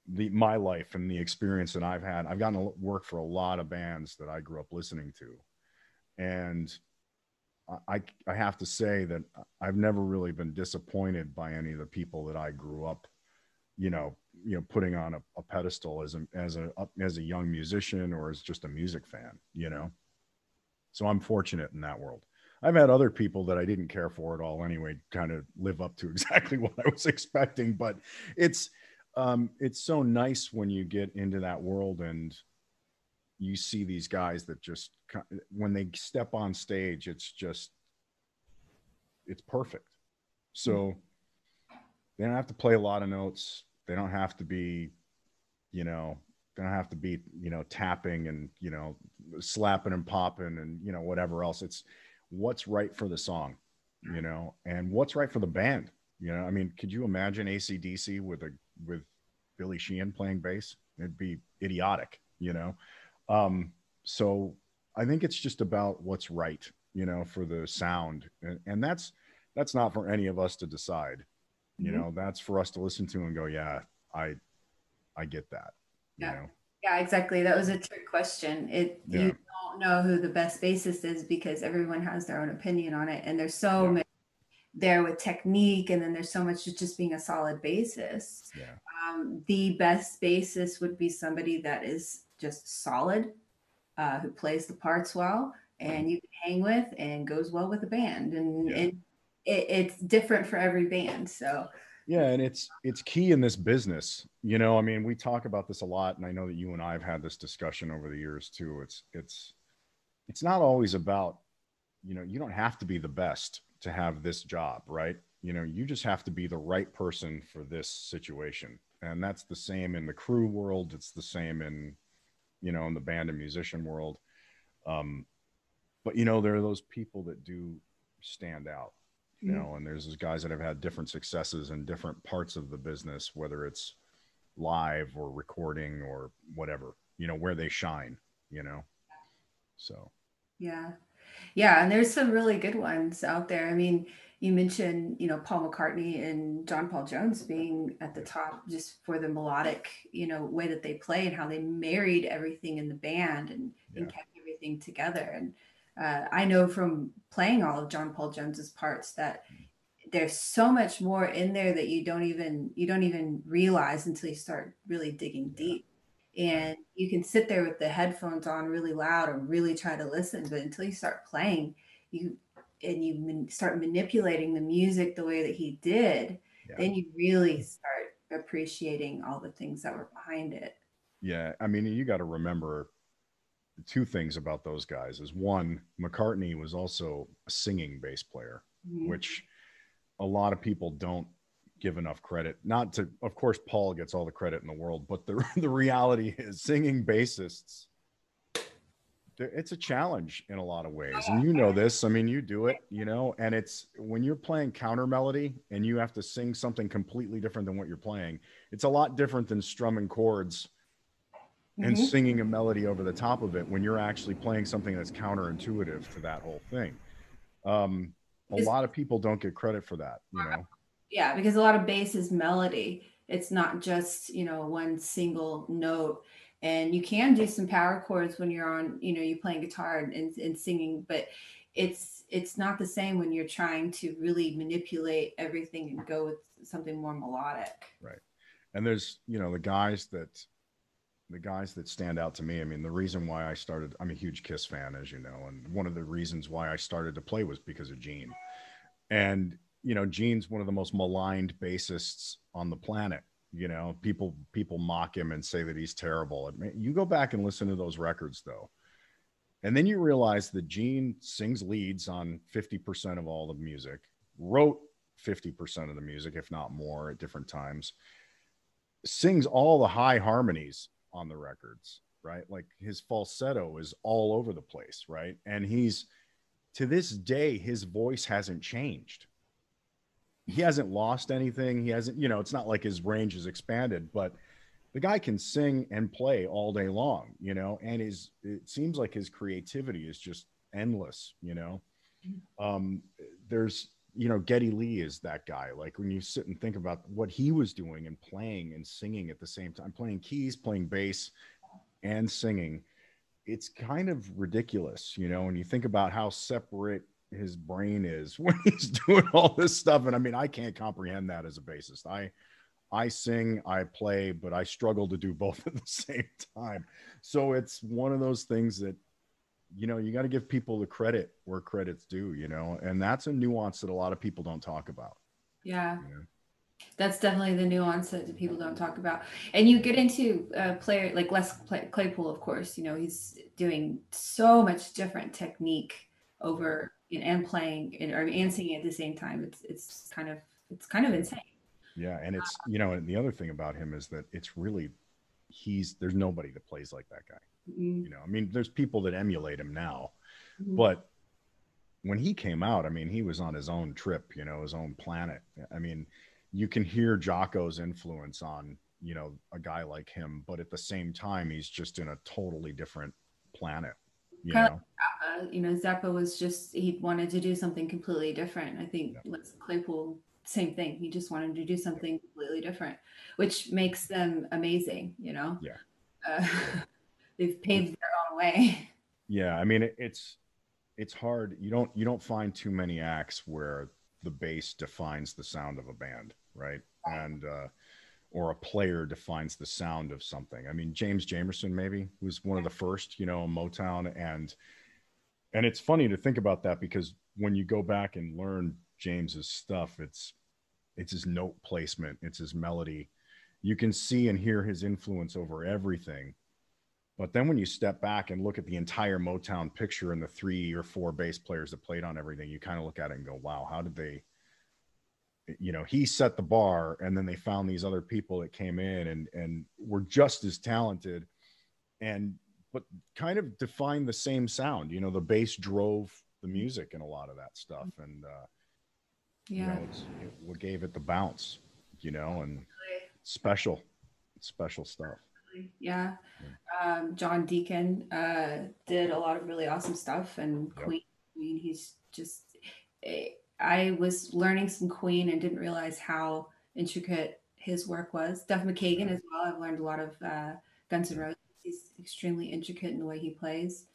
the my life and the experience that I've had. I've gotten to work for a lot of bands that I grew up listening to. And I, I have to say that I've never really been disappointed by any of the people that I grew up, you know, you know, putting on a, a pedestal as a as a as a young musician or as just a music fan, you know. So I'm fortunate in that world. I've had other people that I didn't care for at all anyway, kind of live up to exactly what I was expecting. But it's um, it's so nice when you get into that world and you see these guys that just when they step on stage it's just it's perfect. So they don't have to play a lot of notes. They don't have to be you know they don't have to be you know tapping and you know slapping and popping and you know whatever else. It's what's right for the song you know and what's right for the band you know i mean could you imagine acdc with a with billy sheehan playing bass it'd be idiotic you know um, so I think it's just about what's right, you know, for the sound, and, and that's that's not for any of us to decide. You mm-hmm. know, that's for us to listen to and go, yeah, I I get that. Yeah. You know? Yeah, exactly. That was a trick question. It yeah. you don't know who the best bassist is because everyone has their own opinion on it, and there's so yeah. many there with technique, and then there's so much just being a solid bassist. Yeah. Um, the best bassist would be somebody that is just solid, uh, who plays the parts well, and you can hang with and goes well with the band. And yeah. it, it, it's different for every band. So yeah, and it's it's key in this business. You know, I mean, we talk about this a lot, and I know that you and I have had this discussion over the years too. It's it's it's not always about, you know, you don't have to be the best to have this job, right? You know, you just have to be the right person for this situation. And that's the same in the crew world. It's the same in you know, in the band and musician world. Um, but you know, there are those people that do stand out, you mm-hmm. know, and there's those guys that have had different successes in different parts of the business, whether it's live or recording or whatever, you know, where they shine, you know. So yeah. Yeah, and there's some really good ones out there. I mean, you mentioned, you know, Paul McCartney and John Paul Jones being at the top just for the melodic, you know, way that they play and how they married everything in the band and, yeah. and kept everything together. And uh, I know from playing all of John Paul Jones's parts that there's so much more in there that you don't even you don't even realize until you start really digging deep. And you can sit there with the headphones on really loud and really try to listen, but until you start playing, you and you start manipulating the music the way that he did, yeah. then you really start appreciating all the things that were behind it. Yeah, I mean, you got to remember two things about those guys. Is one, McCartney was also a singing bass player, mm-hmm. which a lot of people don't give enough credit. Not to, of course, Paul gets all the credit in the world, but the the reality is, singing bassists it's a challenge in a lot of ways and you know this i mean you do it you know and it's when you're playing counter melody and you have to sing something completely different than what you're playing it's a lot different than strumming chords and mm-hmm. singing a melody over the top of it when you're actually playing something that's counterintuitive to that whole thing um, a lot of people don't get credit for that you know yeah because a lot of bass is melody. It's not just you know one single note. And you can do some power chords when you're on you know you're playing guitar and, and singing but it's it's not the same when you're trying to really manipulate everything and go with something more melodic. Right. And there's you know the guys that the guys that stand out to me i mean the reason why i started i'm a huge kiss fan as you know and one of the reasons why i started to play was because of gene. And you know gene's one of the most maligned bassists on the planet you know? People people mock him and say that he's terrible. You go back and listen to those records though and then you realize that gene sings leads on 50% of all the music wrote 50% of the music if not more at different times sings all the high harmonies on the records right? Like his falsetto is all over the place right? And he's to this day his voice hasn't changed he hasn't lost anything. He hasn't, you know, it's not like his range is expanded, but the guy can sing and play all day long, you know, and his it seems like his creativity is just endless, you know. Um, there's you know, Geddy Lee is that guy. Like when you sit and think about what he was doing and playing and singing at the same time, playing keys, playing bass, and singing, it's kind of ridiculous, you know, when you think about how separate his brain is when he's doing all this stuff. And I mean, I can't comprehend that as a bassist. I I sing, I play, but I struggle to do both at the same time. So it's one of those things that you know, you got to give people the credit where credit's due, you know, and that's a nuance that a lot of people don't talk about. Yeah. You know? That's definitely the nuance that people don't talk about. And you get into uh, a player like Les Claypool, of course, you know, he's doing so much different technique over and playing and, or, and singing at the same time. It's, it's kind of, it's kind of insane. Yeah. And it's, you know, and the other thing about him is that it's really, he's, there's nobody that plays like that guy. Mm-hmm. You know, I mean, there's people that emulate him now, mm-hmm. but when he came out, I mean, he was on his own trip, you know, his own planet. I mean, you can hear Jaco's influence on, you know, a guy like him, but at the same time, he's just in a totally different planet. You kind know, You know, Zappa was just he wanted to do something completely different. I think yeah. Claypool, same thing. He just wanted to do something completely different, which makes them amazing. You know. Yeah. Uh, they've paved their own way. Yeah, I mean it, it's it's hard. You don't you don't find too many acts where the bass defines the sound of a band, right? And uh, or a player defines the sound of something. I mean, James Jamerson maybe was one of the first, you know, Motown, and and it's funny to think about that because when you go back and learn James's stuff, it's it's his note placement, it's his melody. You can see and hear his influence over everything but then when you step back and look at the entire Motown picture and the three or four bass players that played on everything, you kind of look at it and go, wow, how did they, you know, he set the bar and then they found these other people that came in and, and were just as talented and, but kind of defined the same sound. You know, the bass drove the music and a lot of that stuff. And, uh, yeah, you know, it's, it, what gave it the bounce, you know, and special, special stuff. Yeah. Um, John Deacon uh, did a lot of really awesome stuff, and yep. Queen. I mean, he's just. Eh, I was learning some Queen and didn't realize how intricate his work was. Duff McKagan as well. I've learned a lot of uh, Guns N' Roses. He's extremely intricate in the way he plays.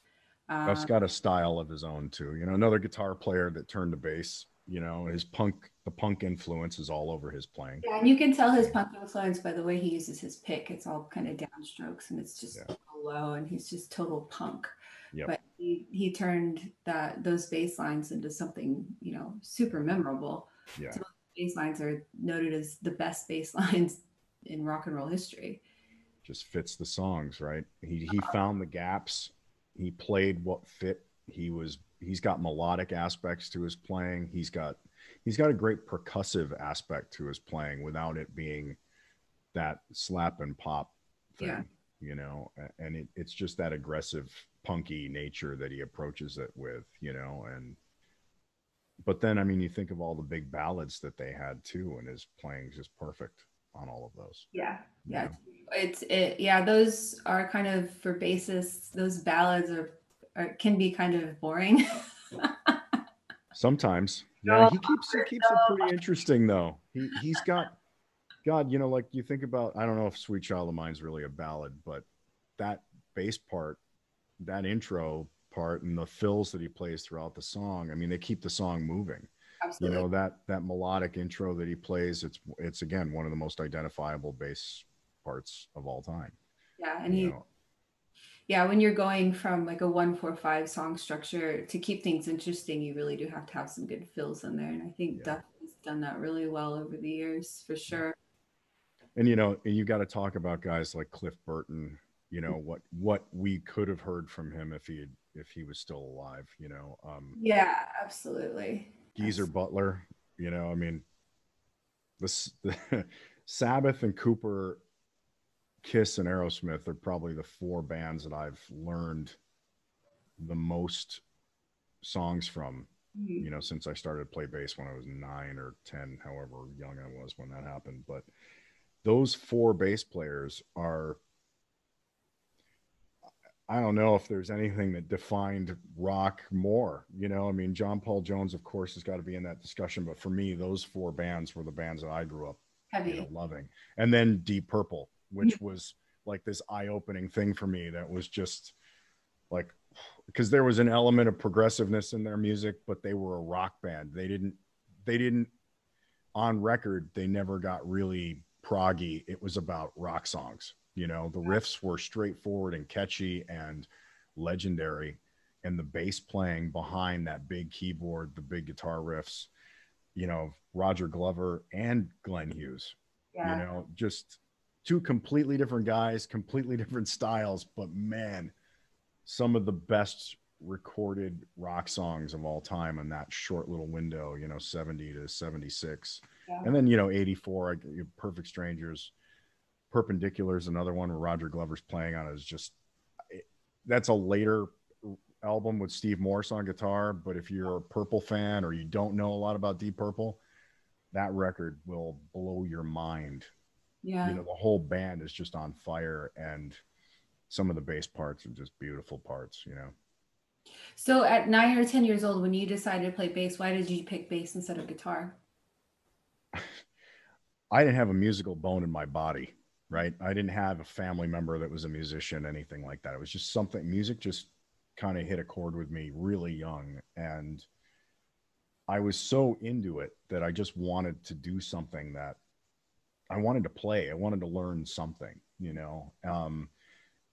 Duff's um, got a style of his own too. You know, another guitar player that turned to bass you know his punk the punk influence is all over his playing yeah and you can tell his punk influence by the way he uses his pick it's all kind of downstrokes and it's just yeah. low and he's just total punk yep. but he, he turned that those bass lines into something you know super memorable yeah bass lines are noted as the best bass lines in rock and roll history just fits the songs right he he found the gaps he played what fit he was he's got melodic aspects to his playing. He's got he's got a great percussive aspect to his playing without it being that slap and pop thing. Yeah. You know, and it, it's just that aggressive, punky nature that he approaches it with, you know, and but then I mean you think of all the big ballads that they had too, and his playing just perfect on all of those. Yeah. Yeah. Know? It's it yeah, those are kind of for bassists, those ballads are or can be kind of boring. Sometimes. Yeah, he keeps he keeps it pretty interesting though. He he's got God, you know, like you think about I don't know if Sweet Child of Mine's really a ballad, but that bass part, that intro part and the fills that he plays throughout the song, I mean, they keep the song moving. Absolutely. You know, that that melodic intro that he plays, it's it's again one of the most identifiable bass parts of all time. Yeah, and you he know, yeah when you're going from like a one four five song structure to keep things interesting you really do have to have some good fills in there and i think yeah. duff has done that really well over the years for sure and you know you got to talk about guys like cliff burton you know what what we could have heard from him if he had, if he was still alive you know um yeah absolutely geezer absolutely. butler you know i mean this the sabbath and cooper Kiss and Aerosmith are probably the four bands that I've learned the most songs from Mhm. you know, since I started to play bass when I was nine or 10, however young I was when that happened. But those four bass players are, I don't know if there's anything that defined rock more. You know, I mean, John Paul Jones, of course, has got to be in that discussion. But for me, those four bands were the bands that I grew up you know, loving. And then Deep Purple, which was like this eye-opening thing for me that was just like because there was an element of progressiveness in their music, but they were a rock band. They didn't they didn't on record, they never got really proggy. It was about rock songs. You know, the riffs were straightforward and catchy and legendary. And the bass playing behind that big keyboard, the big guitar riffs, you know, Roger Glover and Glenn Hughes yeah. you know just two completely different guys completely different styles but man some of the best recorded rock songs of all time in that short little window you know 70 to 76 Yeah. and then you know 84 perfect strangers perpendicular is another one. Where roger glover's playing on it is just it, that's a later album with steve morse on guitar but if you're a purple fan or you don't know a lot about deep purple that record will blow your mind yeah. you know the whole band is just on fire and some of the bass parts are just beautiful parts you know So at nine or ten years old, when you decided to play bass, why did you pick bass instead of guitar? i didn't have a musical bone in my body right i didn't have a family member that was a musician anything like that it was just something music just kind of hit a chord with me really young and i was so into it that i just wanted to do something that i wanted to play i wanted to learn something you know um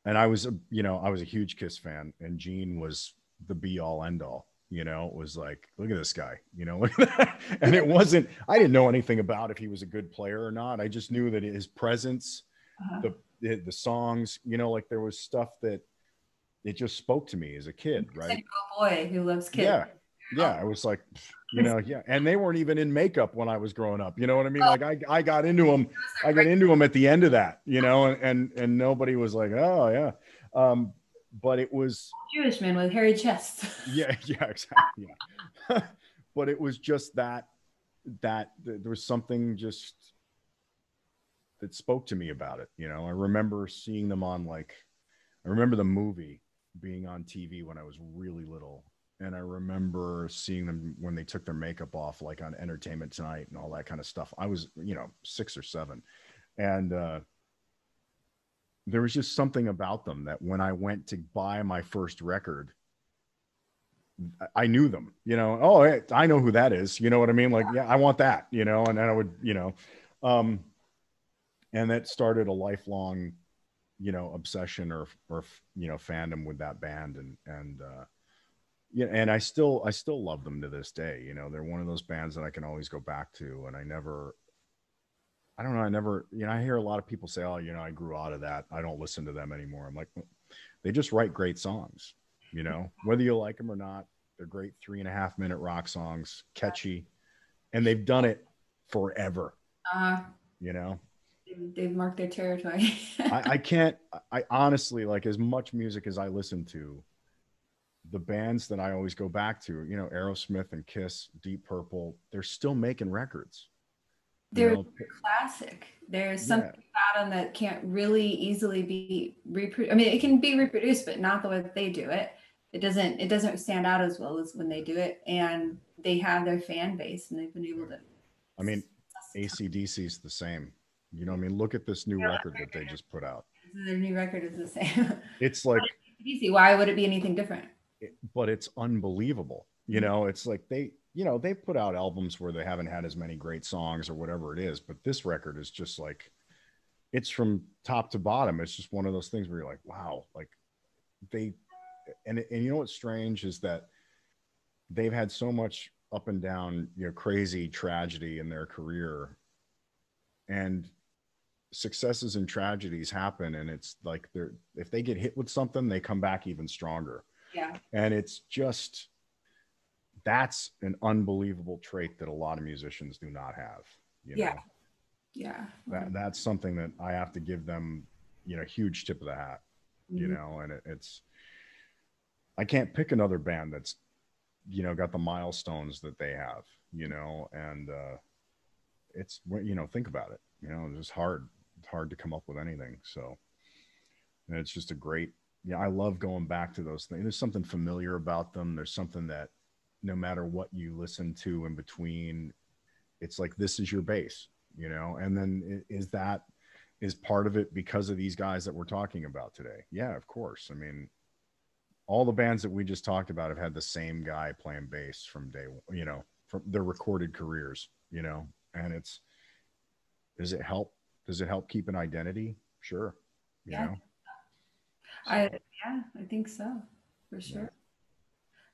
and i was a you know i was a huge kiss fan and gene was the be all end all you know it was like look at this guy you know look at that. and it wasn't i didn't know anything about if he was a good player or not i just knew that his presence Uh-huh. the the, the songs you know like there was stuff that it just spoke to me as a kid right like a boy who loves kids. yeah yeah i was like you know yeah and they weren't even in makeup when i was growing up you know what i mean? Like i, I got into them i got into them at the end of that you know and and, and nobody was like oh yeah. Um but it was Jewish man with hairy chest. yeah yeah exactly yeah. But it was just that that there was something just that spoke to me about it you know? I remember seeing them on like i remember the movie being on tv when i was really little and i remember seeing them when they took their makeup off like on entertainment tonight and all that kind of stuff i was you know six or seven and uh there was just something about them that when i went to buy my first record I- knew them, you know. Oh, I know who that is. You know what I mean? Like, yeah, I want that, you know. And then I would, you know, um, and that started a lifelong, you know, obsession or or you know fandom with that band, and and uh, yeah, and I still I still love them to this day. You know, they're one of those bands that I can always go back to, and I never. I don't know. I never, you know, I hear a lot of people say, "Oh, you know, I grew out of that. I don't listen to them anymore." I'm like, they just write great songs you know whether you like them or not they're great three and a half minute rock songs catchy and they've done it forever Uh, you know they've, they've marked their territory. I, I can't i honestly like as much music as i listen to the bands that i always go back to you know aerosmith and kiss deep purple they're still making records They're know, classic. There's Yeah. something about them that can't really easily be reproduced. I mean, it can be reproduced, but not the way that they do it. It doesn't. It doesn't stand out as well as when they do it, and they have their fan base, and they've been able to. i mean acdc is the same you know i mean look at this new record that they just put out Their new record is the same. it's like. Why would it be anything different? But it's unbelievable. You know, it's like they, you know, they put out albums where they haven't had as many great songs or whatever it is, but this record is just like it's from top to bottom. It's just one of those things where you're like, wow, like they and and you know what's strange is that they've had so much up and down, you know, crazy tragedy in their career. And successes and tragedies happen and it's like they're if they get hit with something, they come back even stronger Yeah. and it's just that's an unbelievable trait that a lot of musicians do not have you Yeah. know Yeah. that, that's something that i have to give them you know huge tip of the hat you Mhm. know and it, it's i can't pick another band that's you know got the milestones that they have you know and uh it's you know think about it you know it's just hard it's hard to come up with anything so and it's just a great yeah i love going back to those things. There's something familiar about them. There's something that no matter what you listen to in between it's like this is your base you know? And then is that is part of it because of these guys that we're talking about today? Yeah of course. I mean all the bands that we just talked about have had the same guy playing bass from day you know from their recorded careers you know? And it's does it help? Does it help keep an identity? Sure. You yeah. know I yeah, I think so for sure.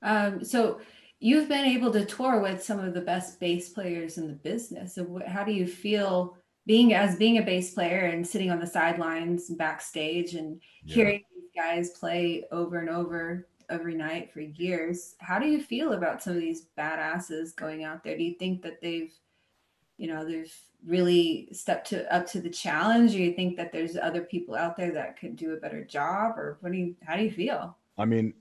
Yeah. Um, so you've been able to tour with some of the best bass players in the business. So how do you feel being as being a bass player and sitting on the sidelines backstage and yeah. hearing these guys play over and over every night for years? How do you feel about some of these badasses going out there? Do you think that they've you know they've really stepped to up to the challenge? Or you think that there's other people out there that could do a better job or what do you how do you feel? I mean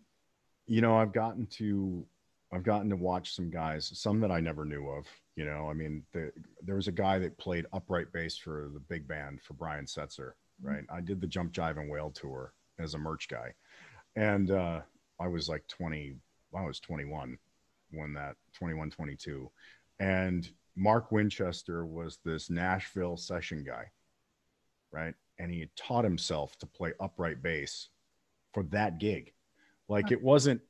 you know i've gotten to i've gotten to watch some guys some that i never knew of you know? I mean the, there was a guy that played upright bass for the big band for brian setzer mm-hmm. right? I did the jump jive and Wail tour as a merch guy. And uh i was like 20 i was 21 when that 21 22 and Mark Winchester was this Nashville session guy, right? And he taught himself to play upright bass for that gig. Like it wasn't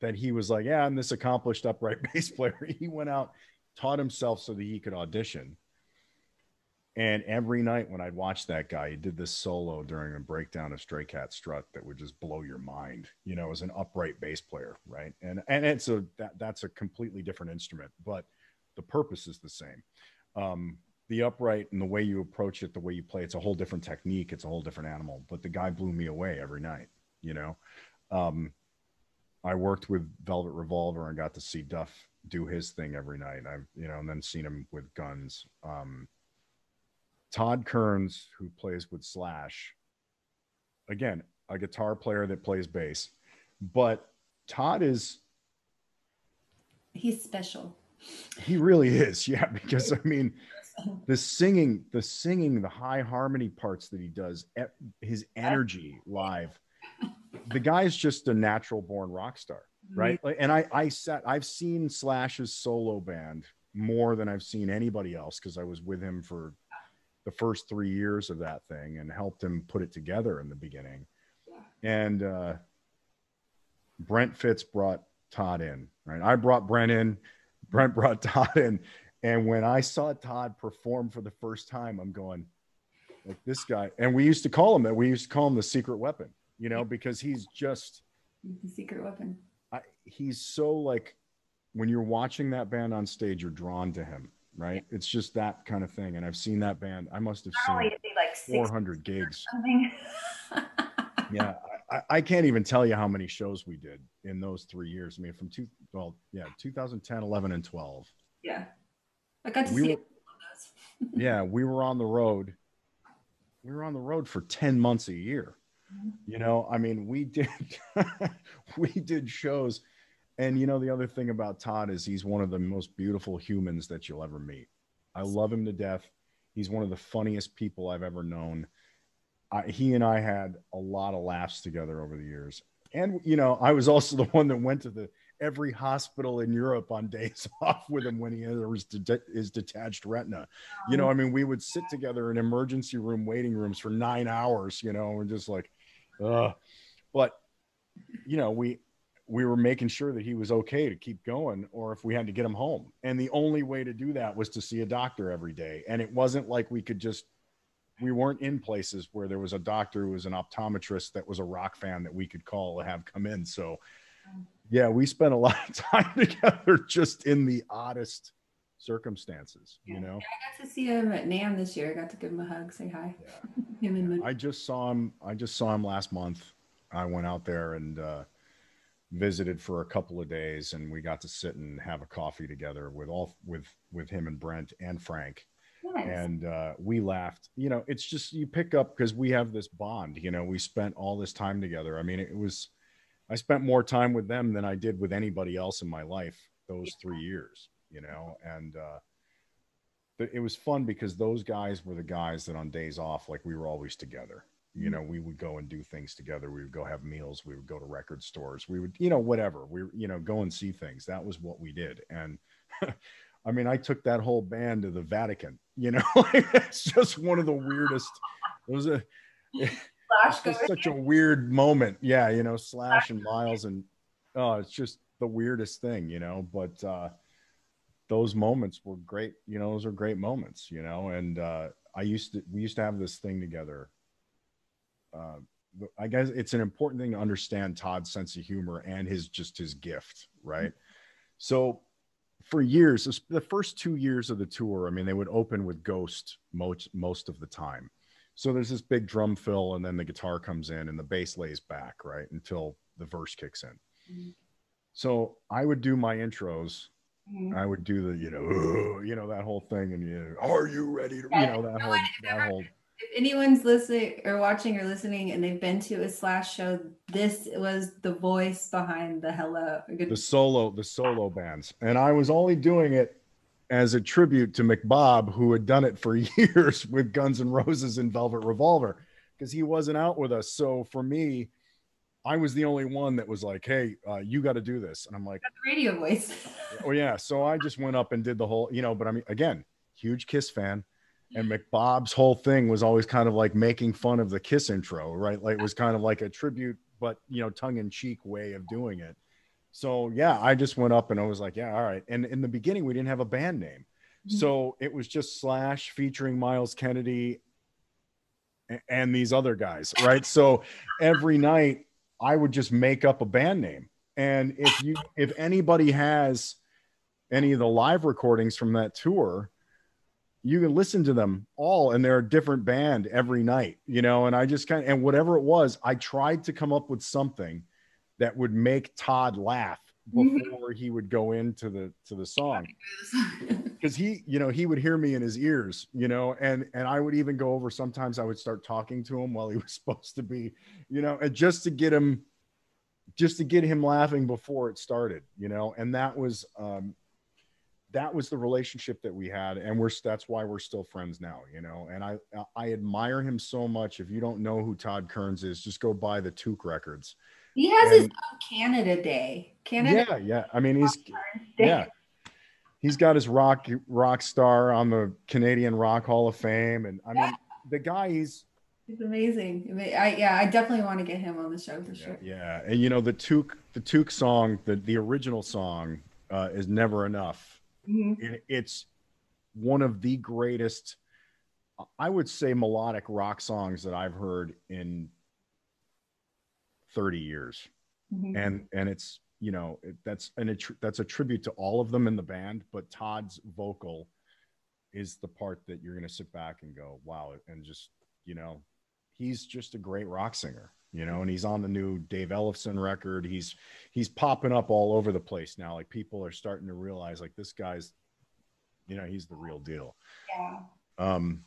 that he was like, yeah, I'm this accomplished upright bass player. He went out, taught himself so that he could audition. And every night when I'd watch that guy, he did this solo during a breakdown of Stray Cat Strut that would just blow your mind, you know, as an upright bass player, right? And and it's a that that's a completely different instrument, but the purpose is the same. Um, the upright and the way you approach it, the way you play, it's a whole different technique. It's a whole different animal. But the guy blew me away every night. You know, um, I worked with Velvet Revolver and got to see Duff do his thing every night. I've you know, and then seen him with Guns. Um, Todd Kerns, who plays with Slash, again, a guitar player that plays bass, but Todd is he's special he really is. Yeah, because I mean, the singing, the singing, the high harmony parts that he does, his energy live. The guy's just a natural born rock star, right? Like, and I, I sat, I've seen Slash's solo band more than I've seen anybody else because I was with him for the first three years of that thing and helped him put it together in the beginning. And uh, Brent Fitz brought Todd in, right? I brought Brent in Brent brought Todd in. And when I saw Todd perform for the first time, I'm going, like this guy. And we used to call him that. We used to call him the secret weapon, you know, because he's just the secret weapon. I, he's so like when you're watching that band on stage, you're drawn to him, right? It's just that kind of thing. And I've seen that band. I must have seen like 400 gigs. yeah, I, I, can't even tell you how many shows we did in those three years. I mean, from two, well, yeah, 2010, 11, and 12. Yeah. I got to we see were, yeah, we were on the road. We were on the road for 10 months a year. Mm-hmm. You know, I mean, we did, we did shows. And, you know, the other thing about Todd is he's one of the most beautiful humans that you'll ever meet. I love him to death. He's one of the funniest people I've ever known I, he and I had a lot of laughs together over the years. And you know, I was also the one that went to the every hospital in Europe on days off with him when he had his, de- his detached retina. You know, I mean, we would sit together in emergency room waiting rooms for nine hours. You know, and just like, uh, but you know, we we were making sure that he was okay to keep going, or if we had to get him home. And the only way to do that was to see a doctor every day. And it wasn't like we could just we weren't in places where there was a doctor who was an optometrist that was a rock fan that we could call and have come in. So, yeah, we spent a lot of time together just in the oddest circumstances, you know. I got to see him at NAMM this year. I got to give him a hug, say hi. Yeah. him and I just saw him. I just saw him last month. I went out there and uh, visited for a couple of days, and we got to sit and have a coffee together with all with with him and Brent and Frank Nice. And uh, we laughed. You know, it's just you pick up because we have this bond. You know, we spent all this time together. I mean, it was I spent more time with them than I did with anybody else in my life those three years, you know, and uh, it was fun because those guys were the guys that on days off, like we were always together. You know, we would go and do things together. We would go have meals. We would go to record stores. We would, you know, whatever. We, you know, go and see things. That was what we did. And I mean, I took that whole band to the Vatican. You know, it's just one of the weirdest. It was a. It's just such a weird moment. Yeah, you know, Slash and Miles and oh, it's just the weirdest thing, you know. But uh those moments were great, you know, those are great moments, you know. And uh I used to we used to have this thing together. Uh I guess it's an important thing to understand Todd's sense of humor and his just his gift, right? Mm-hmm. So for years, the first two years of the tour, I mean, they would open with Ghost most most of the time so there's this big drum fill, and then the guitar comes in, and the bass lays back right until the verse kicks in. Mm-hmm. So I would do my intros. Mm-hmm. I would do the you know you know that whole thing, and you know, are you ready to you know that whole that whole. If anyone's listening or watching or listening, and they've been to a slash show, this was the voice behind the hello. The solo, the solo bands, and I was only doing it as a tribute to McBob, who had done it for years with Guns N' Roses and Velvet Revolver, because he wasn't out with us. So for me, I was the only one that was like, "Hey, uh, you got to do this," and I'm like, "Radio voice." oh yeah, so I just went up and did the whole, you know. But I mean, again, huge Kiss fan, and McBob's whole thing was always kind of like making fun of the Kiss intro, right? Like it was kind of like a tribute, but you know, tongue in cheek way of doing it. So yeah, I just went up and I was like, yeah, all right. And in the beginning, we didn't have a band name. Mm-hmm. So it was just Slash featuring Myles Kennedy and these other guys, right? So every night I would just make up a band name. And if you if anybody has any of the live recordings from that tour, you can listen to them all and they're a different band every night, you know, and I just kind of and whatever it was, I tried to come up with something that would make Todd laugh mm-hmm. before he would go into the to the song because he you know he would hear me in his ears you know and and i would even go over sometimes i would start talking to him while he was supposed to be you know and just to get him just to get him laughing before it started you know and that was um that was the relationship that we had and we're that's why we're still friends now you know and i i admire him so much if you don't know who todd kerns is just go buy the toque records he has and, his own Canada Day. Canada. Yeah, yeah. I mean, he's yeah. He's got his rock rock star on the Canadian Rock Hall of Fame, and I mean, the guy he's He's amazing. I yeah, I definitely want to get him on the show for yeah, sure. Yeah, and you know the Toque the Toque song, the the original song, uh, is never enough. Mm-hmm. It, it's one of the greatest, I would say, melodic rock songs that I've heard in 30 years mm-hmm. and and it's you know it, that's an that's a tribute to all of them in the band but todd's vocal is the part that you're going to sit back and go wow and just you know he's just a great rock singer you know and he's on the new dave ellison record he's he's popping up all over the place now like people are starting to realize like this guy's you know he's the real deal yeah um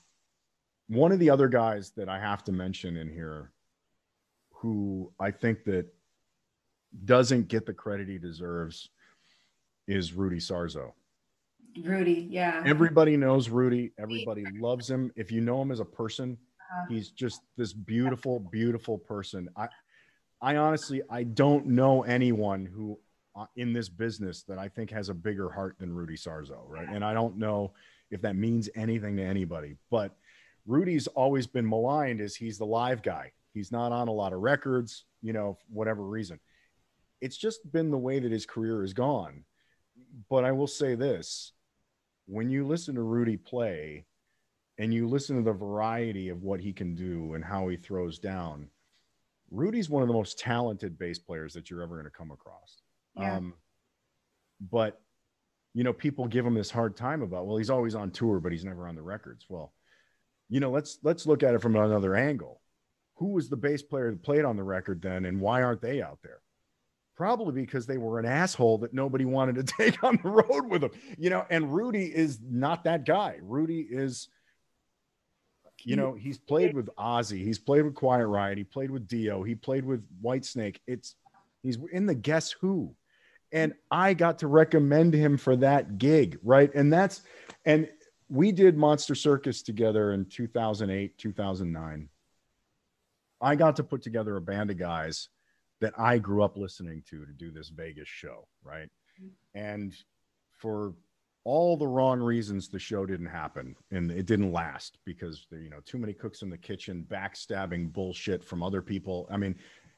one of the other guys that i have to mention in here who I think that doesn't get the credit he deserves is Rudy Sarzo. Rudy, yeah. Everybody knows Rudy. Everybody loves him. If you know him as a person. He's just this beautiful, beautiful person. I, I honestly, I don't know anyone who uh, in this business that I think has a bigger heart than Rudy Sarzo, right? And I don't know if that means anything to anybody, but Rudy's always been maligned as he's the live guy. He's not on a lot of records, you know, whatever reason. It's just been the way that his career has gone. But I will say this when you listen to Rudy play and you listen to the variety of what he can do and how he throws down, Rudy's one of the most talented bass players that you're ever going to come across. Yeah. Um, but you know, people give him this hard time about, well, he's always on tour, but he's never on the records. Well, you know, let's let's look at it from another angle who was the bass player that played on the record then and why aren't they out there probably because they were an asshole that nobody wanted to take on the road with them you know and rudy is not that guy rudy is you know he's played with ozzy he's played with quiet riot he played with dio he played with whitesnake it's He's in the Guess Who. And I got to recommend him for that gig, right? And that's, and we did Monster Circus together in 2008, 2009. I got to put together a band of guys that I grew up listening to to do this Vegas show, right? And for all the wrong reasons, the show didn't happen and it didn't last because there, you know, too many cooks in the kitchen, backstabbing bullshit from other people. I mean,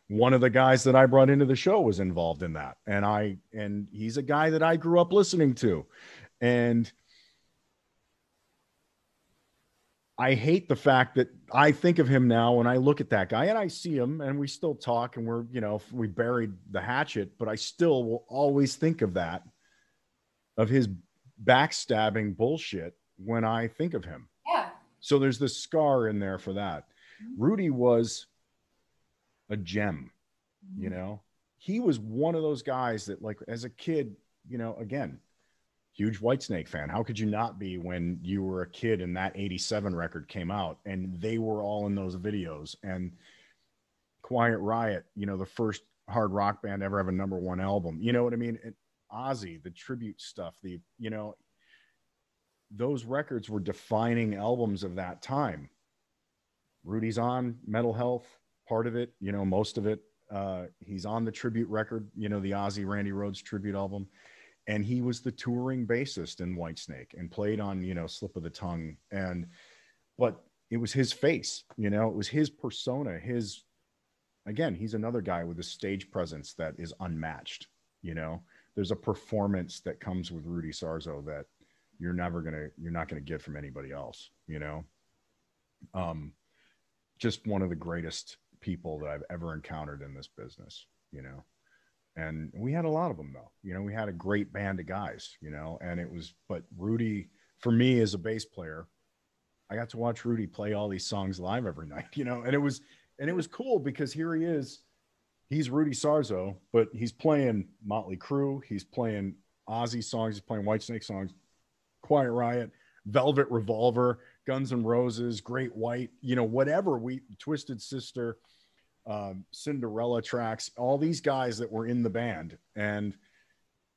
one of the guys that I brought into the show was involved in that. And I, and he's a guy that I grew up listening to. And I hate the fact that I think of him now when I look at that guy and I see him and we still talk and we're, you know, we buried the hatchet, but I still will always think of that, of his backstabbing bullshit when I think of him. Yeah. So there's this scar in there for that. Mm-hmm. Rudy was a gem, you Mm-hmm. know, he was one of those guys that, like, as a kid, you know, again, huge Whitesnake fan. How could you not be when you were a kid and that 87 record came out and they were all in those videos and Quiet Riot, you know, the first hard rock band ever have a number one album. You know what I mean? And Ozzy, the tribute stuff, the, you know, those records were defining albums of that time. Rudy's on Metal Health, part of it, you know, most of it. Uh, he's on the tribute record, you know, the Ozzy Randy Rhoads tribute album and he was the touring bassist in Whitesnake and played on you know Slip of the Tongue and but it was his face you know it was his persona his again he's another guy with a stage presence that is unmatched you know there's a performance that comes with Rudy Sarzo that you're never to you're not to get from anybody else you know? Um just one of the greatest people that I've ever encountered in this business you know? And we had a lot of them though. You know we had a great band of guys you know? And it was but rudy for me as a bass player i got to watch rudy play all these songs live every night you know? And it was and it was cool because here he is he's rudy sarzo but he's playing motley crue he's playing ozzy songs he's playing whitesnake songs quiet riot velvet revolver guns and roses great white you know whatever we twisted sister um, Cinderella tracks, all these guys that were in the band. And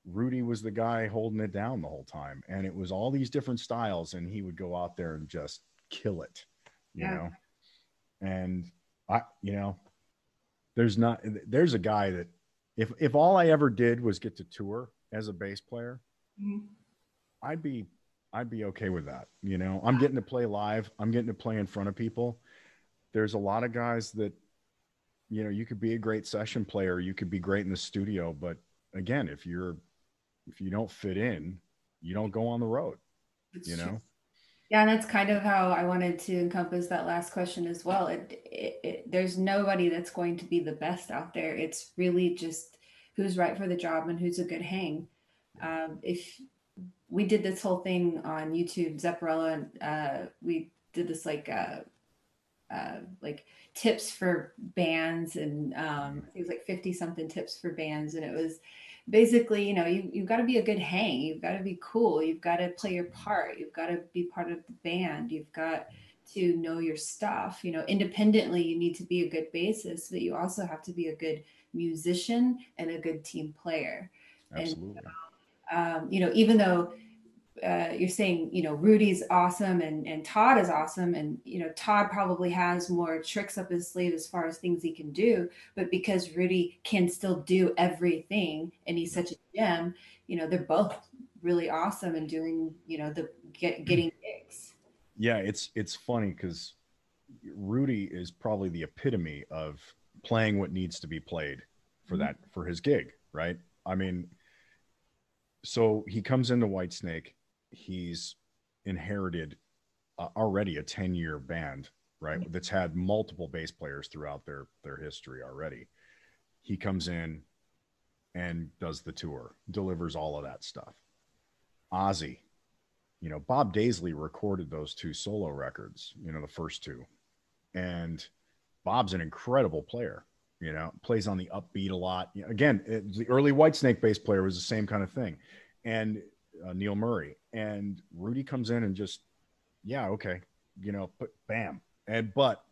Rudy was the guy holding it down the whole time. And it was all these different styles, and he would go out there and just kill it, you Yeah. know. And I, you know, there's not, there's a guy that if if all I ever did was get to tour as a bass player, Mhm. I'd be I'd be okay with that. You know, I'm getting to play live. I'm getting to play in front of people. There's a lot of guys that, you know, you could be a great session player. You could be great in the studio, but again, if you're if you don't fit in, you don't go on the road. It's You true. Yeah, and that's kind of how I wanted to encompass that last question as well. It, it, it, there's nobody that's going to be the best out there. It's really just who's right for the job and who's a good hang. Um, if we did this whole thing on YouTube, Zepparella, and uh, we did this like uh, uh, like tips for bands, and um, it was like fifty something tips for bands, and it was basically, you know, you, you've got to be a good hang. You've got to be cool. You've got to play your part. You've got to be part of the band. You've got to know your stuff. You know, independently, you need to be a good bassist, but you also have to be a good musician and a good team player. And- Absolutely. Um, you know, even though uh, you're saying, you know, Rudy's awesome and, and Todd is awesome. And, you know, Todd probably has more tricks up his sleeve as far as things he can do. But because Rudy can still do everything and he's such a gem, you know, they're both really awesome and doing, you know, the get, getting gigs. Yeah, it's it's funny because Rudy is probably the epitome of playing what needs to be played for Mhm. that for his gig, right? I mean, so he comes into Whitesnake, he's inherited uh, already a 10 year band, right? Mhm. That's had multiple bass players throughout their their history already. He comes in and does the tour, delivers all of that stuff. Ozzy, you know, Bob Daisley recorded those two solo records, you know, the first two. And Bob's an incredible player, you know, plays on the upbeat a lot. Again, it, the early Whitesnake bass player was the same kind of thing. And uh, Neil Murray and Rudy comes in and just, yeah, okay, you know, but bam. And, but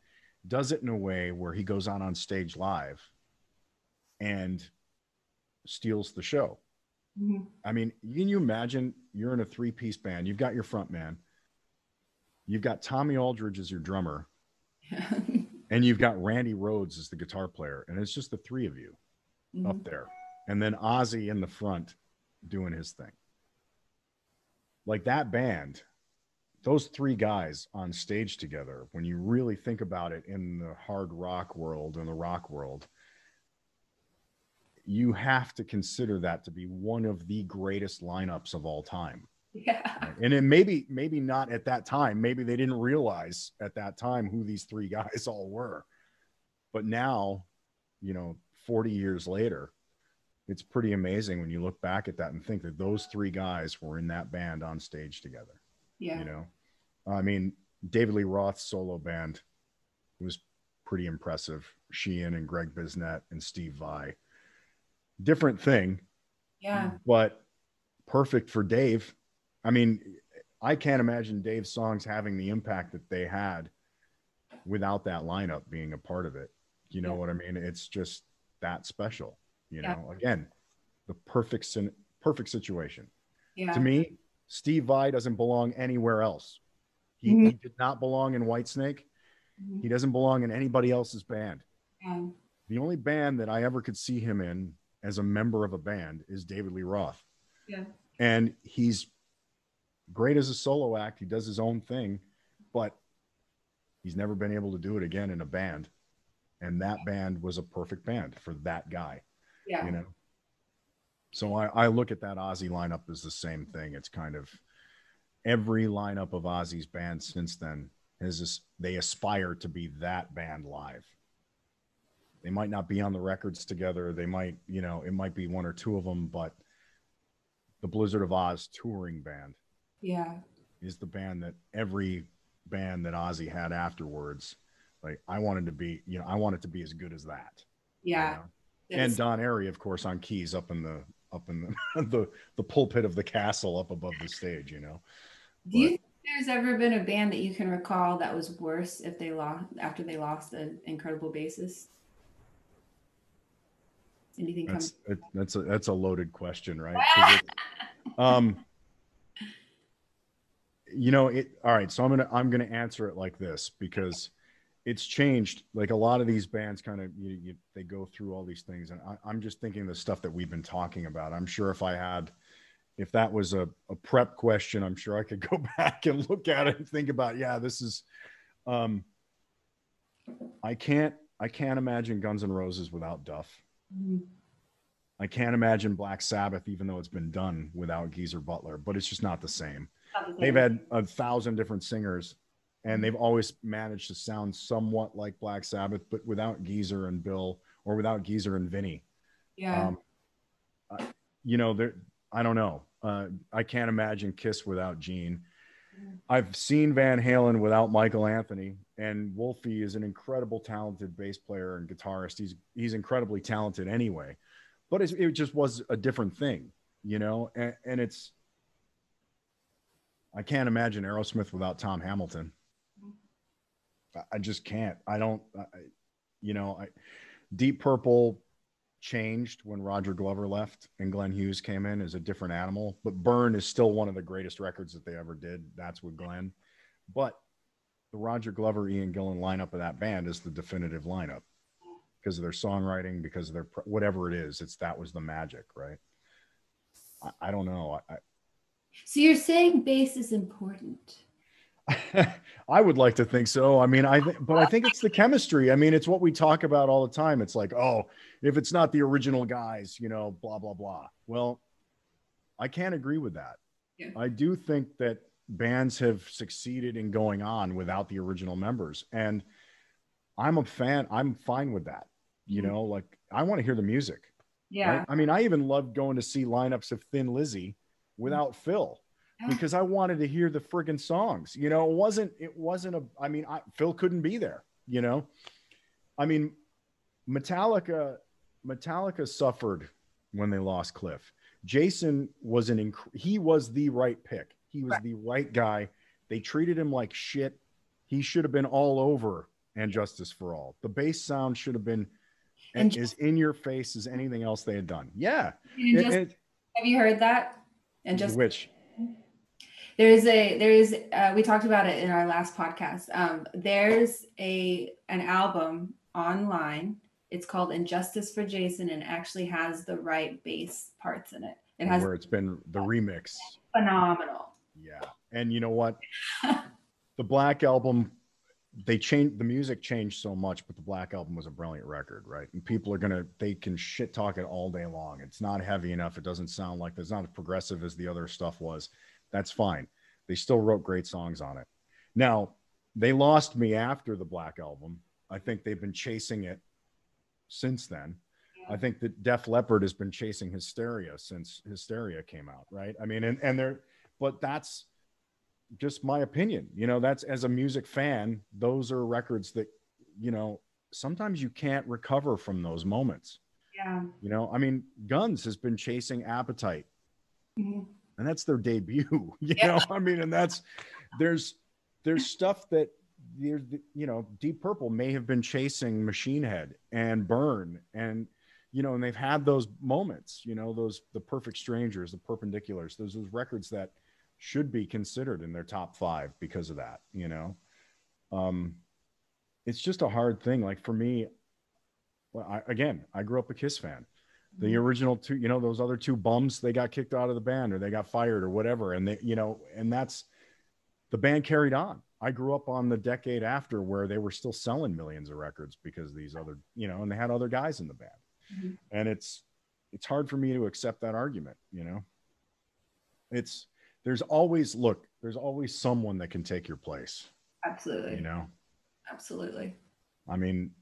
does it in a way where he goes on on stage live and steals the show. Mhm. I mean, can you imagine you're in a three piece band? You've got your front man, you've got Tommy Aldridge as your drummer, and you've got Randy Rhoads as the guitar player, and it's just the three of you Mhm. up there, and then Ozzy in the front doing his thing. Like that band, those three guys on stage together, when you really think about it in the hard rock world and the rock world, you have to consider that to be one of the greatest lineups of all time. yeah. And it maybe, maybe not at that time. Maybe they didn't realize at that time who these three guys all were. But now, you know, 40 years later, it's pretty amazing when you look back at that and think that those three guys were in that band on stage together. Yeah. You know, I mean, David Lee Roth's solo band was pretty impressive. Sheehan and Gregg Bissonette and Steve Vai. Different thing, Yeah. but perfect for Dave. I mean, I can't imagine Dave's songs having the impact that they had without that lineup being a part of it. You know Yeah. what I mean? It's just that special. You Yeah. know, again, the perfect perfect situation. Yeah. To me, Steve Vai doesn't belong anywhere else. He, Mhm. he did not belong in Whitesnake. Mhm. He doesn't belong in anybody else's band. Yeah. The only band that I ever could see him in as a member of a band is David Lee Roth. Yeah. And he's great as a solo act. He does his own thing, but he's never been able to do it again in a band. And that band was a perfect band for that guy, Yeah. you know? So I, I look at that Ozzy lineup as the same thing. It's kind of every lineup of Ozzy's band since then is this, they aspire to be that band live. They might not be on the records together. They might, you know, it might be one or two of them, but the Blizzard of Oz touring band Yeah. is the band that every band that Ozzy had afterwards, like I wanted to be, you know, I wanted to be as good as that. you Yeah. Know? And Don Airey, of course, on keys up in the up in the the, the pulpit of the castle up above the stage, you know. Do you think there's ever been a band that you can recall that was worse if they lost after they lost an incredible bassist? Anything That's comes? it, that's a that's a loaded question, right? it- um you know it all right so i'm gonna i'm gonna answer it like this because it's changed like a lot of these bands kind of you, you they go through all these things and I, i'm just thinking the stuff that we've been talking about i'm sure if i had if that was a, a prep question i'm sure i could go back and look at it and think about yeah this is um i can't i can't imagine guns N' roses without duff Mhm. I can't imagine Black Sabbath, even though it's been done without Geezer Butler, but it's just not the same. Not the They've had a thousand different singers and they've always managed to sound somewhat like Black Sabbath, but without Geezer and Bill or without Geezer and Vinny. Yeah. Um, I- you know, there, I don't know. Uh, I can't imagine Kiss without Gene. I've seen Van Halen without Michael Anthony, and Wolfie is an incredible talented bass player and guitarist. He's he's incredibly talented anyway, but it's, it just was a different thing, you know. And, and it's I can't imagine Aerosmith without Tom Hamilton. I- just can't. I don't. I, you know, I Deep Purple changed when Roger Glover left and Glenn Hughes came in as a different animal. But Burn is still one of the greatest records that they ever did. That's with Glenn. But the Roger Glover, Ian Gillan lineup of that band is the definitive lineup because of their songwriting, because of their whatever it is. It's that was the magic, right? I, I don't know. I, So you're saying bass is important? I, would like to think so. I mean, I think, but I think it's the chemistry. I mean, it's what we talk about all the time. It's like, oh, if it's not the original guys, you know, blah blah blah. Well, I can't agree with that. Yeah. I do think that bands have succeeded in going on without the original members, and I'm a fan. I'm fine with that. You Mhm. know, like I want to hear the music. yeah. right? I mean, I even loved going to see lineups of Thin Lizzy without Phil Yeah. Because I wanted to hear the friggin' songs. You know, it wasn't, it wasn't a, I mean, I, Phil couldn't be there, you know? I mean, Metallica, Metallica suffered when they lost Cliff. Jason was an, inc- he was the right pick. He was Right. the right guy. They treated him like shit. He should have been all over and Justice for All. The bass sound should have been and as in your face as anything else they had done. Yeah. It- just, it- have you heard that? And just which there's a there's uh, we talked about it in our last podcast. Um, there's a an album online. It's called Injustice for Jason, and actually has the right bass parts in it. It has where it's been the remix. phenomenal. Yeah. And you know what? the Black Album, they changed the music changed so much, but the Black Album was a brilliant record, right? And people are gonna they can shit talk it all day long. It's not heavy enough. It doesn't sound like it's not as progressive as the other stuff was. That's fine. They still wrote great songs on it. Now, they lost me after the Black Album. I think they've been chasing it since then. I think that Def Leppard has been chasing Hysteria since Hysteria came out, right? I mean, and and they're, but that's just my opinion. You know, that's as a music fan, those are records that, you know, sometimes you can't recover from those moments. Yeah. You know, I mean, Guns has been chasing Appetite, Mhm. And that's their debut. You Yeah. know, I mean, and that's there's there's stuff that there's you know, Deep Purple may have been chasing Machine Head and Burn, and you know, and they've had those moments. You know, those the Perfect Strangers, the Purpendiculars, those those records that should be considered in their top five because of that. You know, um, it's just a hard thing. Like for me, well, I, again, I grew up a Kiss fan. The original two, you know, those other two bums, they got kicked out of the band or they got fired or whatever. And they, you know, and that's the band carried on. I grew up on the decade after where they were still selling millions of records because these other, you know, and they had other guys in the band. Mhm. And it's it's hard for me to accept that argument, you know. It's there's always look, there's always someone that can take your place, Absolutely. you know. Absolutely. I mean,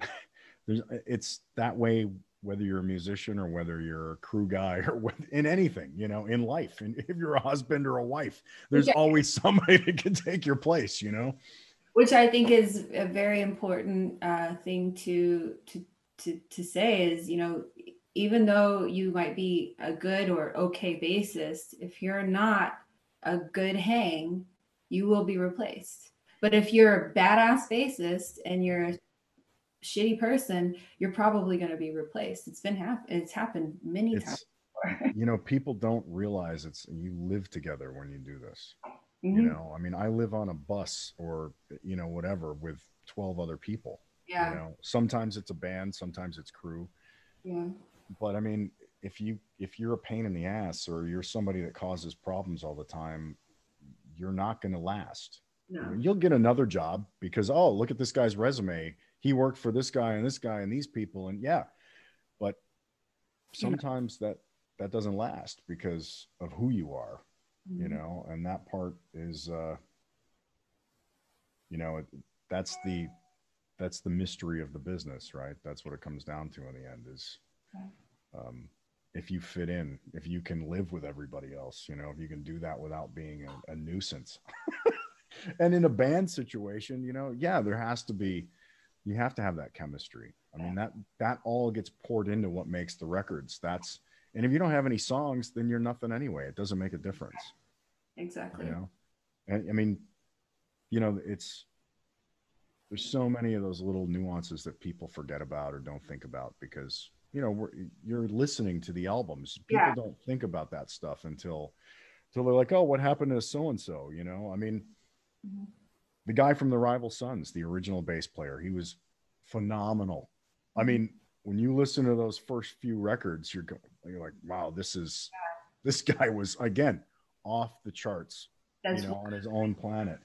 there's it's that way whether you're a musician or whether you're a crew guy or what, in anything, you know, in life. And if you're a husband or a wife, there's Yeah. always somebody that can take your place, you know. which I think is a very important uh, thing to to to to say is you know even though you might be a good or okay bassist, if you're not a good hang, you will be replaced. But if you're a badass bassist and you're a shitty person, you're probably going to be replaced. It's been hap- it's happened many times It's before. you know, people don't realize it's you live together when you do this. You Mhm. know, I mean, I live on a bus or you know, whatever with 12 other people. Yeah, You know, sometimes it's a band, sometimes it's crew. yeah, but I mean, if you if you're a pain in the ass or you're somebody that causes problems all the time, you're not going to last. no, You'll get another job because oh, look at this guy's resume. He worked for this guy and this guy and these people and yeah. But sometimes that that doesn't last because of who you are, you Mhm. know, and that part is uh you know, it, that's the that's the mystery of the business, right? That's what it comes down to in the end is um, if you fit in, if you can live with everybody else, you know, if you can do that without being a, a nuisance. and in a band situation, you know, yeah, there has to be, you have to have that chemistry. I mean, that that all gets poured into what makes the records. That's and if you don't have any songs, then you're nothing anyway. It doesn't make a difference exactly. you know and i mean you know it's there's so many of those little nuances that people forget about or don't think about because you know we're, you're listening to the albums people Yeah. don't think about that stuff until until they're like oh what happened to so and so you know i mean Mhm. The guy from the rival sons the original bass player he was phenomenal i mean when you listen to those first few records you're going you're like wow this is this guy was again off the charts That's you know, on his own planet.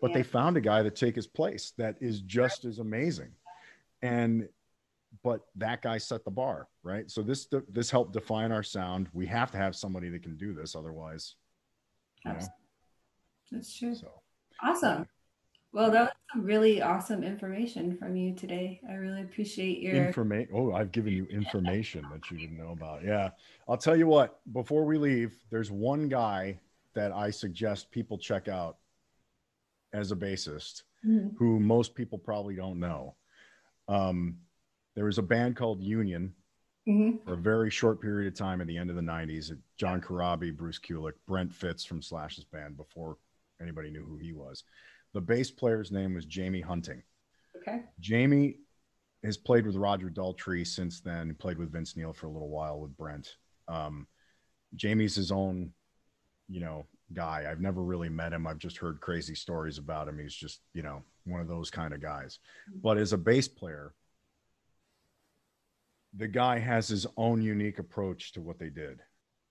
But Yeah. they found a guy to take his place that is just as amazing. And but that guy set the bar, right? So this this helped define our sound. We have to have somebody that can do this, otherwise, you know. That's true. So Awesome. Well, that was some really awesome information from you today. I really appreciate your. information. Oh, I've given you information that you didn't know about. Yeah, I'll tell you what. Before we leave, there's one guy that I suggest people check out as a bassist. Mhm. who most people probably don't know. Um, there was a band called Union Mhm. for a very short period of time at the end of the 90s. John Corabi, Bruce Kulick, Brent Fitz from Slash's band before anybody knew who he was. The bass player's name was Jamie Hunting. Okay. Jamie has played with Roger Daltrey since then. He played with Vince Neil for a little while with Brent. Um, Jamie's his own, you know, guy. I've never really met him. I've just heard crazy stories about him. He's just, you know, one of those kind of guys. But as a bass player, the guy has his own unique approach to what they did.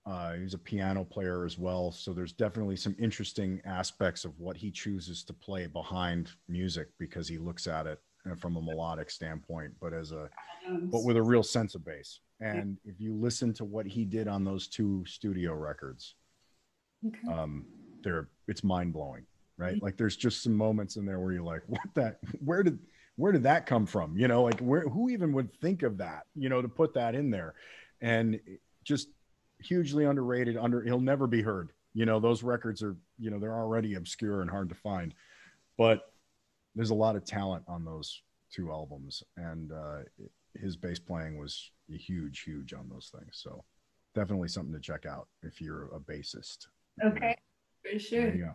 Uh, he's a piano player as well. So there's definitely some interesting aspects of what he chooses to play behind music because he looks at it uh, from a melodic standpoint, but as a, but with a real sense of bass. And if you listen to what he did on those two studio records, Okay. um, they're it's mind blowing, right? Like there's just some moments in there where you're like, what that? Where did where did that come from? You know, like where who even would think of that? You know, to put that in there, and just hugely underrated. Under he'll never be heard. You know, those records are you know they're already obscure and hard to find, but there's a lot of talent on those two albums, and uh, his bass playing was huge, huge on those things. So definitely something to check out if you're a bassist. Okay. For sure.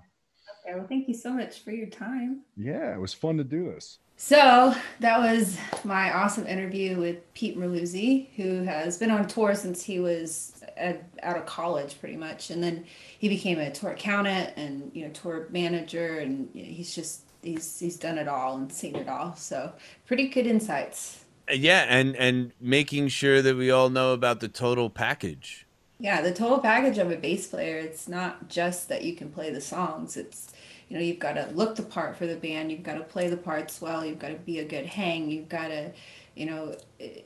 You Well, thank you so much for your time. Yeah, it was fun to do this. So that was my awesome interview with Pete Merluzzi, who has been on tour since he was at, out of college, pretty much, and then he became a tour accountant and you know tour manager, and you know, he's just he's he's done it all and seen it all. So pretty good insights. Uh, yeah, and and making sure that we all know about the total package. Yeah, the total package of a bass player, it's not just that you can play the songs. It's, you know, you've got to look the part for the band, you've got to play the parts well, you've got to be a good hang, you've got to, you know,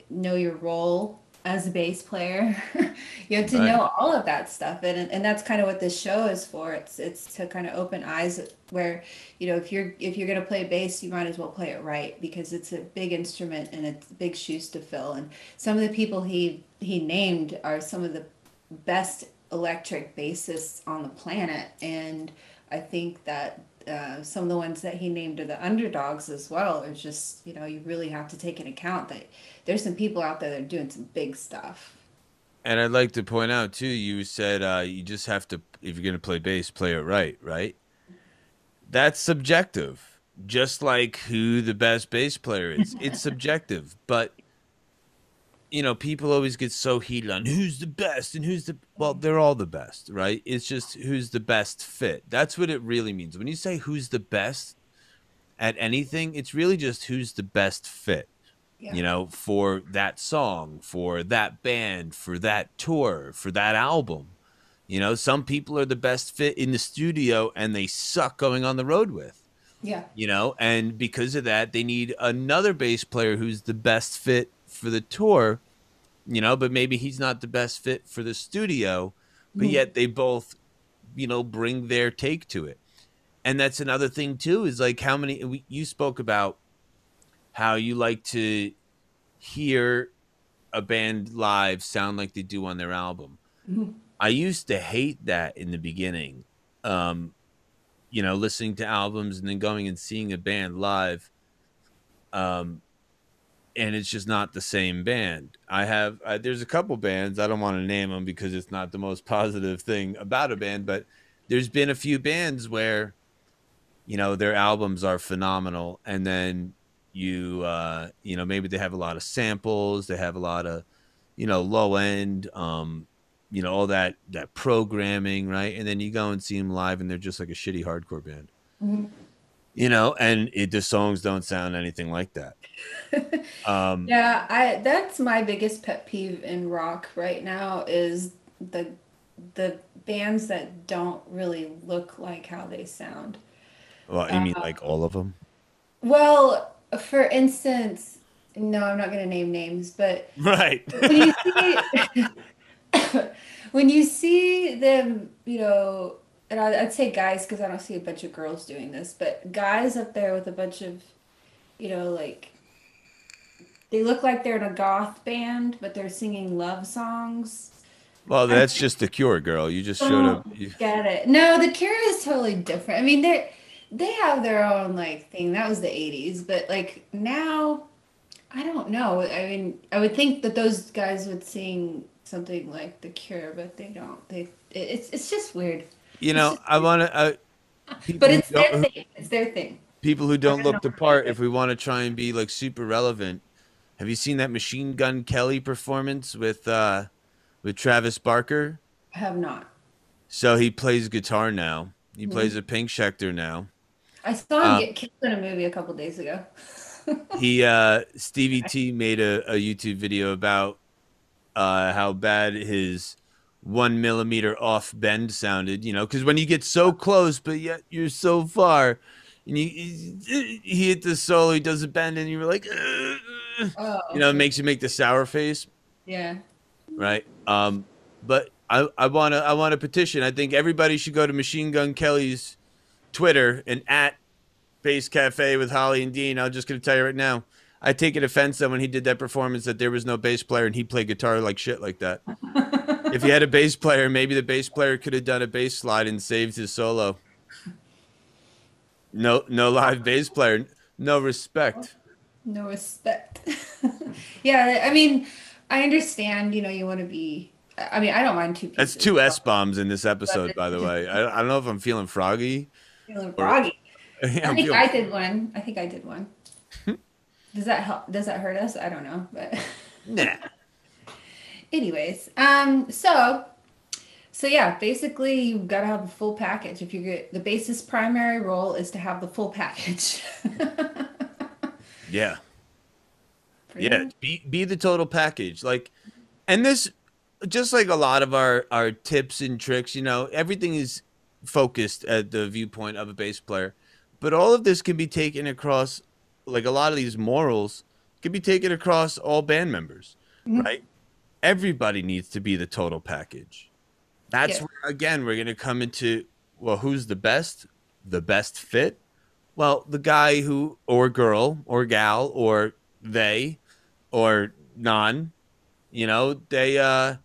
know your role as a bass player. you have to Right. know all of that stuff. And and that's kind of what this show is for. It's it's to kind of open eyes where, you know, if you're if you're going to play bass, you might as well play it right because it's a big instrument and it's big shoes to fill. And some of the people he he named are some of the best electric bassists on the planet and i think that uh, some of the ones that he named are the underdogs as well are just you know you really have to take into account that there's some people out there that are doing some big stuff And I'd like to point out too, you said uh, you just have to, if you're going to play bass, play it right, right? That's subjective. Just like who the best bass player is, it's subjective. But you know, people always get so heated on who's the best and who's the well, they're all the best, right? It's just who's the best fit. That's what it really means. When you say who's the best at anything, it's really just who's the best fit yeah you know, for that song, for that band, for that tour, for that album. You know, some people are the best fit in the studio and they suck going on the road with, yeah you know, and because of that, they need another bass player who's the best fit for the tour, you know, but maybe he's not the best fit for the studio, but Mhm. yet they both, you know, bring their take to it. And that's another thing too is like how many we, you spoke about how you like to hear a band live sound like they do on their album. Mhm. I used to hate that in the beginning. Um, you know, listening to albums and then going and seeing a band live. Um, and it's just not the same band. I have uh, there's a couple bands I don't want to name them because it's not the most positive thing about a band, but there's been a few bands where you know their albums are phenomenal and then you uh you know maybe they have a lot of samples they have a lot of you know low end um you know all that that programming right and then you go and see them live and they're just like a shitty hardcore band Mhm. You know and it the songs don't sound anything like that. Um yeah i that's my biggest pet peeve in rock right now is the the bands that don't really look like how they sound. Well you mean like all of them Well, for instance, no, I'm not going to name names, but right. when you see when you see them, you know, and I- I'd say guys because I don't see a bunch of girls doing this, but guys up there with a bunch of, you know, like they look like they're in a goth band, but they're singing love songs. well that's just the cure girl you just showed up oh, you, Get it? No, the Cure is totally different. I mean, they're they have their own like thing. That was the '80s, but like now, I don't know. I mean, I would think that those guys would sing something like the Cure, but they don't. They it, it's it's just weird. You know i want to uh, But it's their thing. It's their thing. people who don't look the part if we want to try and be like super relevant Have you seen that Machine Gun Kelly performance with uh with Travis Barker? I have not. So he plays guitar now. He Mhm. plays a pink Schecter now. I saw him Uh, get killed in a movie a couple days ago. He uh Stevie T made a, a YouTube video about uh how bad his one millimeter off bend sounded, you know, because when you get so close but yet you're so far and you he he hit the solo, he does a bend and you're like. Oh, you know, it makes you make the sour face. yeah. right? Um, but I, I want to I want to petition. I think everybody should go to Machine Gun Kelly's Twitter and at Bass Cafe with Holly and Dean. I'm just gonna tell you right now. I take it offense that when he did that performance that there was no bass player and he played guitar like shit like that. if he had a bass player, maybe the bass player could have done a bass slide and saved his solo. No, no live bass player. No respect. No respect. yeah, I mean, I understand, you know, you want to be I mean, I don't mind two That's pieces. two S bombs in this episode, by the way. I, I don't know if I'm feeling froggy. Feeling froggy. Yeah, I think feeling- I did one. I think I did one. Hmm? Does that help? Does that hurt us? I don't know, but Nah. Anyways, um, so so yeah, basically you've got to have the full package. If you get the bassist primary role is to have the full package. Yeah. Pretty Yeah. much. Be be the total package. Like and this just like a lot of our our tips and tricks, you know, everything is focused at the viewpoint of a bass player. But all of this can be taken across like a lot of these morals can be taken across all band members, Mhm. right? Everybody needs to be the total package. That's Yeah. where again we're going to come into well, who's the best? The best fit? Well, the guy who or girl or gal or they or non, you know, they uh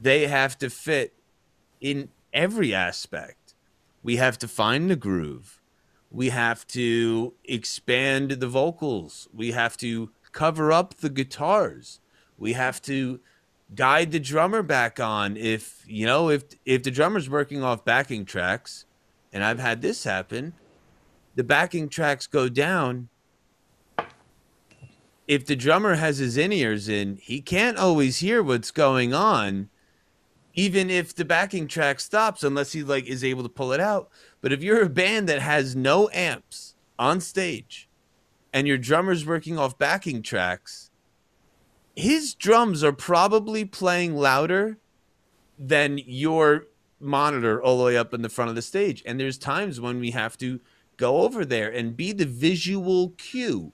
they have to fit in every aspect. We have to find the groove. We have to expand the vocals. We have to cover up the guitars. We have to guide the drummer back on if, you know, if if the drummer's working off backing tracks, and I've had this happen, the backing tracks go down. If the drummer has his in ears in, he can't always hear what's going on, even if the backing track stops, unless he like is able to pull it out. But if you're a band that has no amps on stage, and your drummer's working off backing tracks, his drums are probably playing louder than your monitor all the way up in the front of the stage. And there's times when we have to go over there and be the visual cue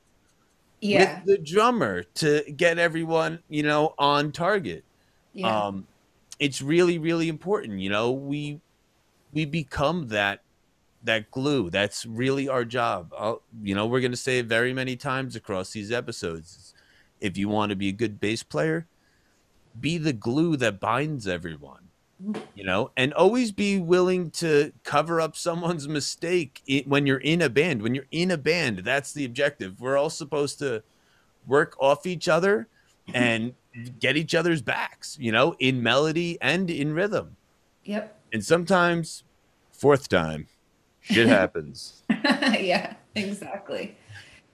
Yeah. with the drummer to get everyone, you know, on target. Yeah. Um, it's really, really important. You know, we we become that that glue. That's really our job. I'll, you know, we're gonna say it very many times across these episodes. If you want to be a good bass player, be the glue that binds everyone. You know, and always be willing to cover up someone's mistake when you're in a band. When you're in a band, that's the objective. We're all supposed to work off each other and get each other's backs, you know, in melody and in rhythm. Yep. And sometimes, fourth time, shit happens. yeah, exactly.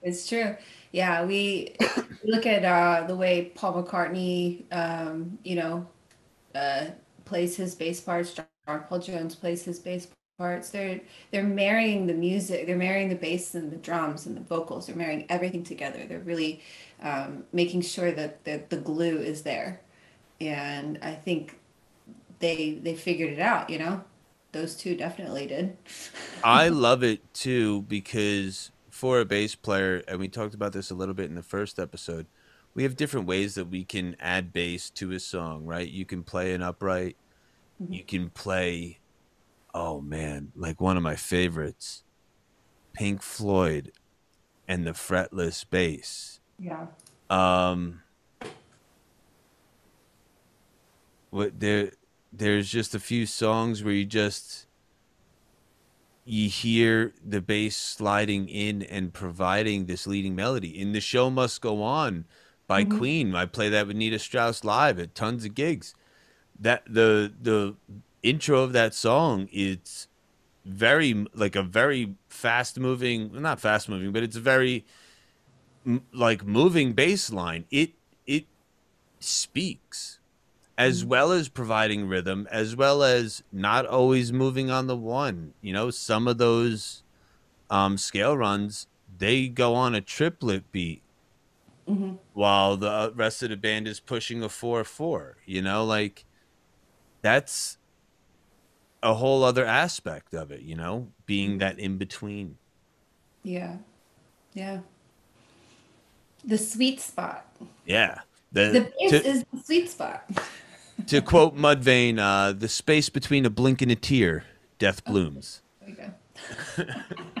It's true. Yeah, we look at uh, the way Paul McCartney, um, you know, uh, plays his bass parts. John Paul Jones plays his bass parts. They're they're marrying the music. They're marrying the bass and the drums and the vocals. They're marrying everything together. They're really um, making sure that the, the glue is there. And I think they they figured it out. You know, those two definitely did. I love it too because for a bass player, and we talked about this a little bit in the first episode, we have different ways that we can add bass to a song, right? You can play an upright, you can play, oh man, like one of my favorites, Pink Floyd and the fretless bass. Yeah. Um, what there, there's just a few songs where you just you hear the bass sliding in and providing this leading melody. In the show must go on by Mhm. Queen. I play that with Nita Strauss live at tons of gigs. That the the intro of that song it's very like a very fast moving not fast moving but it's a very m- like moving bass line, it it speaks as well as providing rhythm, as well as not always moving on the one. You know, some of those um, scale runs they go on a triplet beat Mhm. while the rest of the band is pushing a four four. You know, like that's a whole other aspect of it. You know, being that in between. Yeah. Yeah. The sweet spot. Yeah. The, The bass to, is the sweet spot. to quote Mudvayne, uh, the space between a blink and a tear, death blooms. There we go.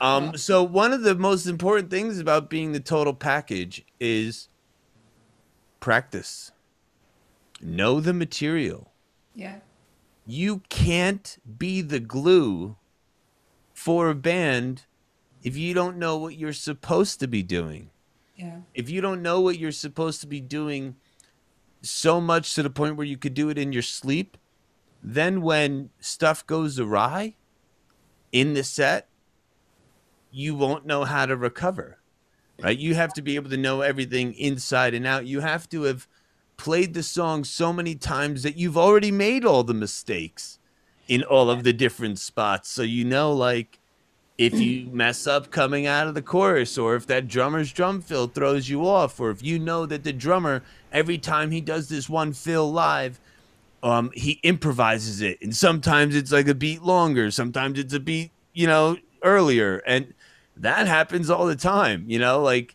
Um, so one of the most important things about being the total package is practice. Know the material. Yeah. You can't be the glue for a band if you don't know what you're supposed to be doing. Yeah. If you don't know what you're supposed to be doing so much to the point where you could do it in your sleep, then when stuff goes awry in the set, you won't know how to recover. Right? You have to be able to know everything inside and out. You have to have played the song so many times that you've already made all the mistakes in all of the different spots. So you know like if you mess up coming out of the chorus or if that drummer's drum fill throws you off or if you know that the drummer every time he does this one fill live um he improvises it and sometimes it's like a beat longer sometimes it's a beat you know earlier and that happens all the time you know like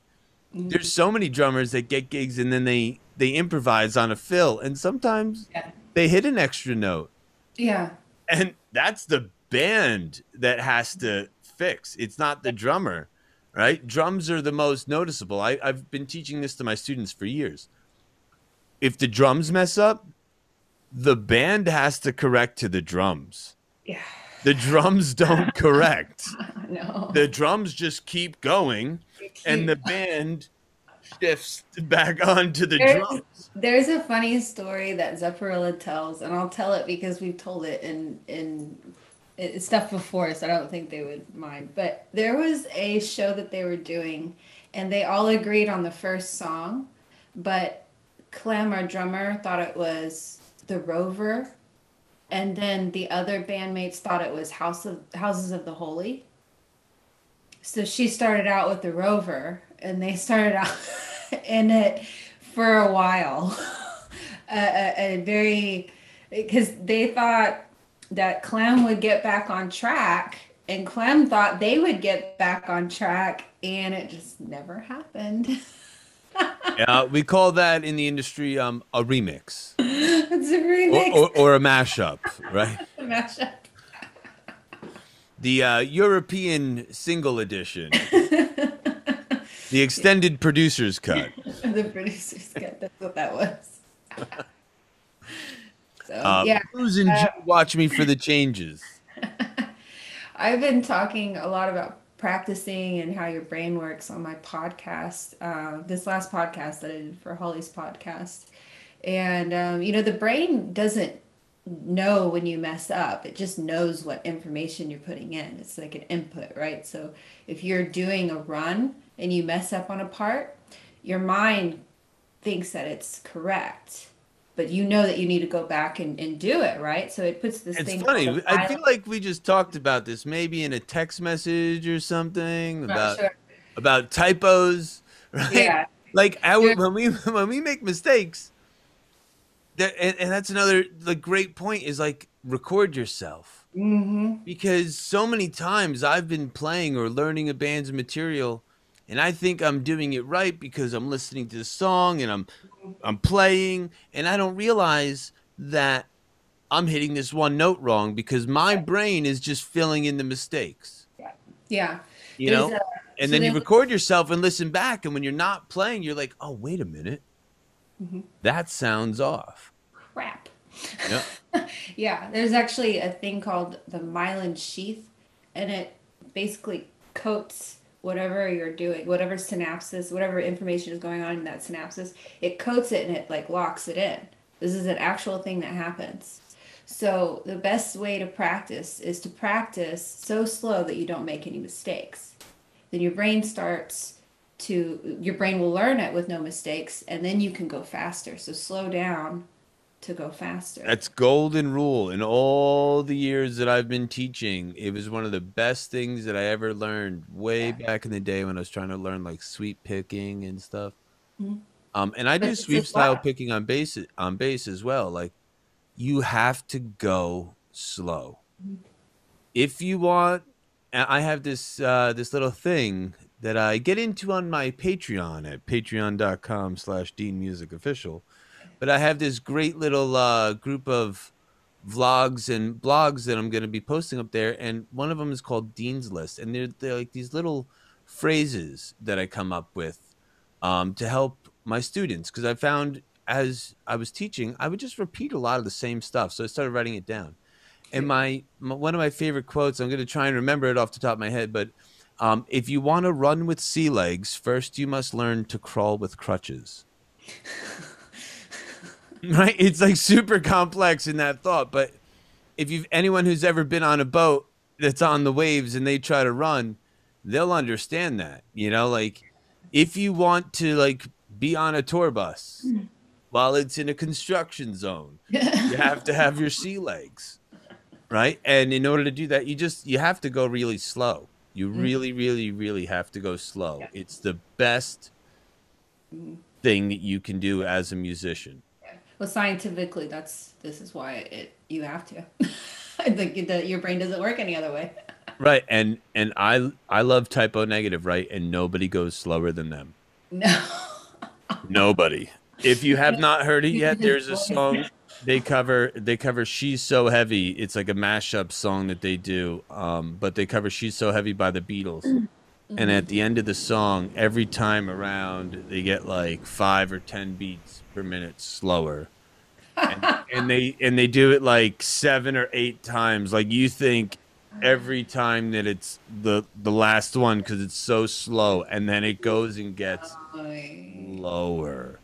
there's so many drummers that get gigs and then they they improvise on a fill and sometimes Yeah. they hit an extra note Yeah. and that's the band that has to fix. It's not the drummer right? Drums are the most noticeable. I, i've been teaching this to my students for years. If the drums mess up the band has to correct to the drums. Yeah. the drums don't correct. No. the drums just keep going and the band shifts back onto the There's- drums. There's a funny story that Zepparella tells, and I'll tell it because we've told it in in it, stuff before, so I don't think they would mind. But there was a show that they were doing, and they all agreed on the first song, but Clem, our drummer, thought it was the Rover, and then the other bandmates thought it was House of Houses of the Holy. So she started out with the Rover, and they started out in it for a while. a, a, a very because they thought that Clem would get back on track, and Clem thought they would get back on track, and it just never happened. yeah we call that in the industry um, a remix it's a or, remix or, or a mashup right mashup. the uh, European single edition, the extended producer's cut. the producers got that's what that was. So Uh, yeah, Blues and Jew, watch me for the changes. I've been talking a lot about practicing and how your brain works on my podcast. Uh, this last podcast that I did for Holly's podcast, and um, you know the brain doesn't know when you mess up. It just knows what information you're putting in. It's like an input, right? So if you're doing a run and you mess up on a part, your mind thinks that it's correct. But you know that you need to go back and, and do it, right? So it puts this It's thing. funny. i feel like we just talked about this maybe in a text message or something about sure. about typos, right? Yeah. Like our, when we when we make mistakes, that and, and that's another the great point is like record yourself. Mm-hmm. because so many times I've been playing or learning a band's material and I think I'm doing it right because I'm listening to the song and I'm I'm playing and I don't realize that I'm hitting this one note wrong because my brain is just filling in the mistakes. Yeah. Yeah. You There's know? a- and so then you record yourself and listen back and when you're not playing you're like, "Oh, wait a minute. Mhm. That sounds off." crap. Yeah. yeah, there's actually a thing called the myelin sheath, and it basically coats whatever you're doing, whatever synapses, whatever information is going on in that synapses, it coats it and it like locks it in. This is an actual thing that happens. So the best way to practice is to practice so slow that you don't make any mistakes. then your brain starts to your brain will learn it with no mistakes and then you can go faster so slow down to go faster That's golden rule. In all the years that I've been teaching, it was one of the best things that I ever learned way Yeah. back in the day when I was trying to learn like sweep picking and stuff. Mhm. Um, and I But do sweep style picking on bass on bass as well. Like you have to go slow. Mhm. If you want, I have this uh, this little thing that I get into on my Patreon at patreon.com slash Dean Music Official. But I have this great little uh, group of vlogs and blogs that I'm going to be posting up there, and one of them is called Dean's List, and they're, they're like these little phrases that I come up with um, to help my students because I found as I was teaching, I would just repeat a lot of the same stuff, so I started writing it down. And my, my one of my favorite quotes, I'm going to try and remember it off the top of my head, but um, if you want to run with sea legs, first you must learn to crawl with crutches right? It's like super complex in that thought but if you've anyone who's ever been on a boat that's on the waves and they try to run they'll understand that you know? Like if you want to like be on a tour bus while it's in a construction zone you have to have your sea legs right? And in order to do that you just you have to go really slow. You really really really have to go slow. It's the best Mhm. thing that you can do as a musician well scientifically that's this is why it you have to. Like the, your brain doesn't work any other way. Right and and i i love Type O Negative right? And nobody goes slower than them. No. Nobody. If you have not heard it yet there's a song they cover they cover she's so heavy. It's like a mashup song that they do um but they cover she's so heavy by the beatles. And at the end of the song every time around they get like five or ten beats per minute slower. And, and they and they do it like seven or eight times. Like you think every time that it's the the last one because it's so slow and then it goes and gets lower.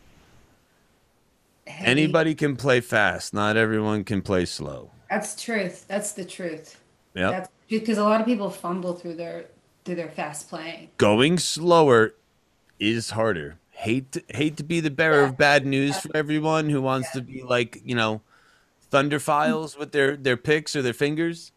Heavy- anybody can play fast. Not everyone can play slow. That's truth. That's the truth. That's because a lot of people fumble through their through their fast playing. going slower is harder. Hate to, hate to be the bearer of bad news for everyone who wants to be like you know, thunder files with their their picks or their fingers.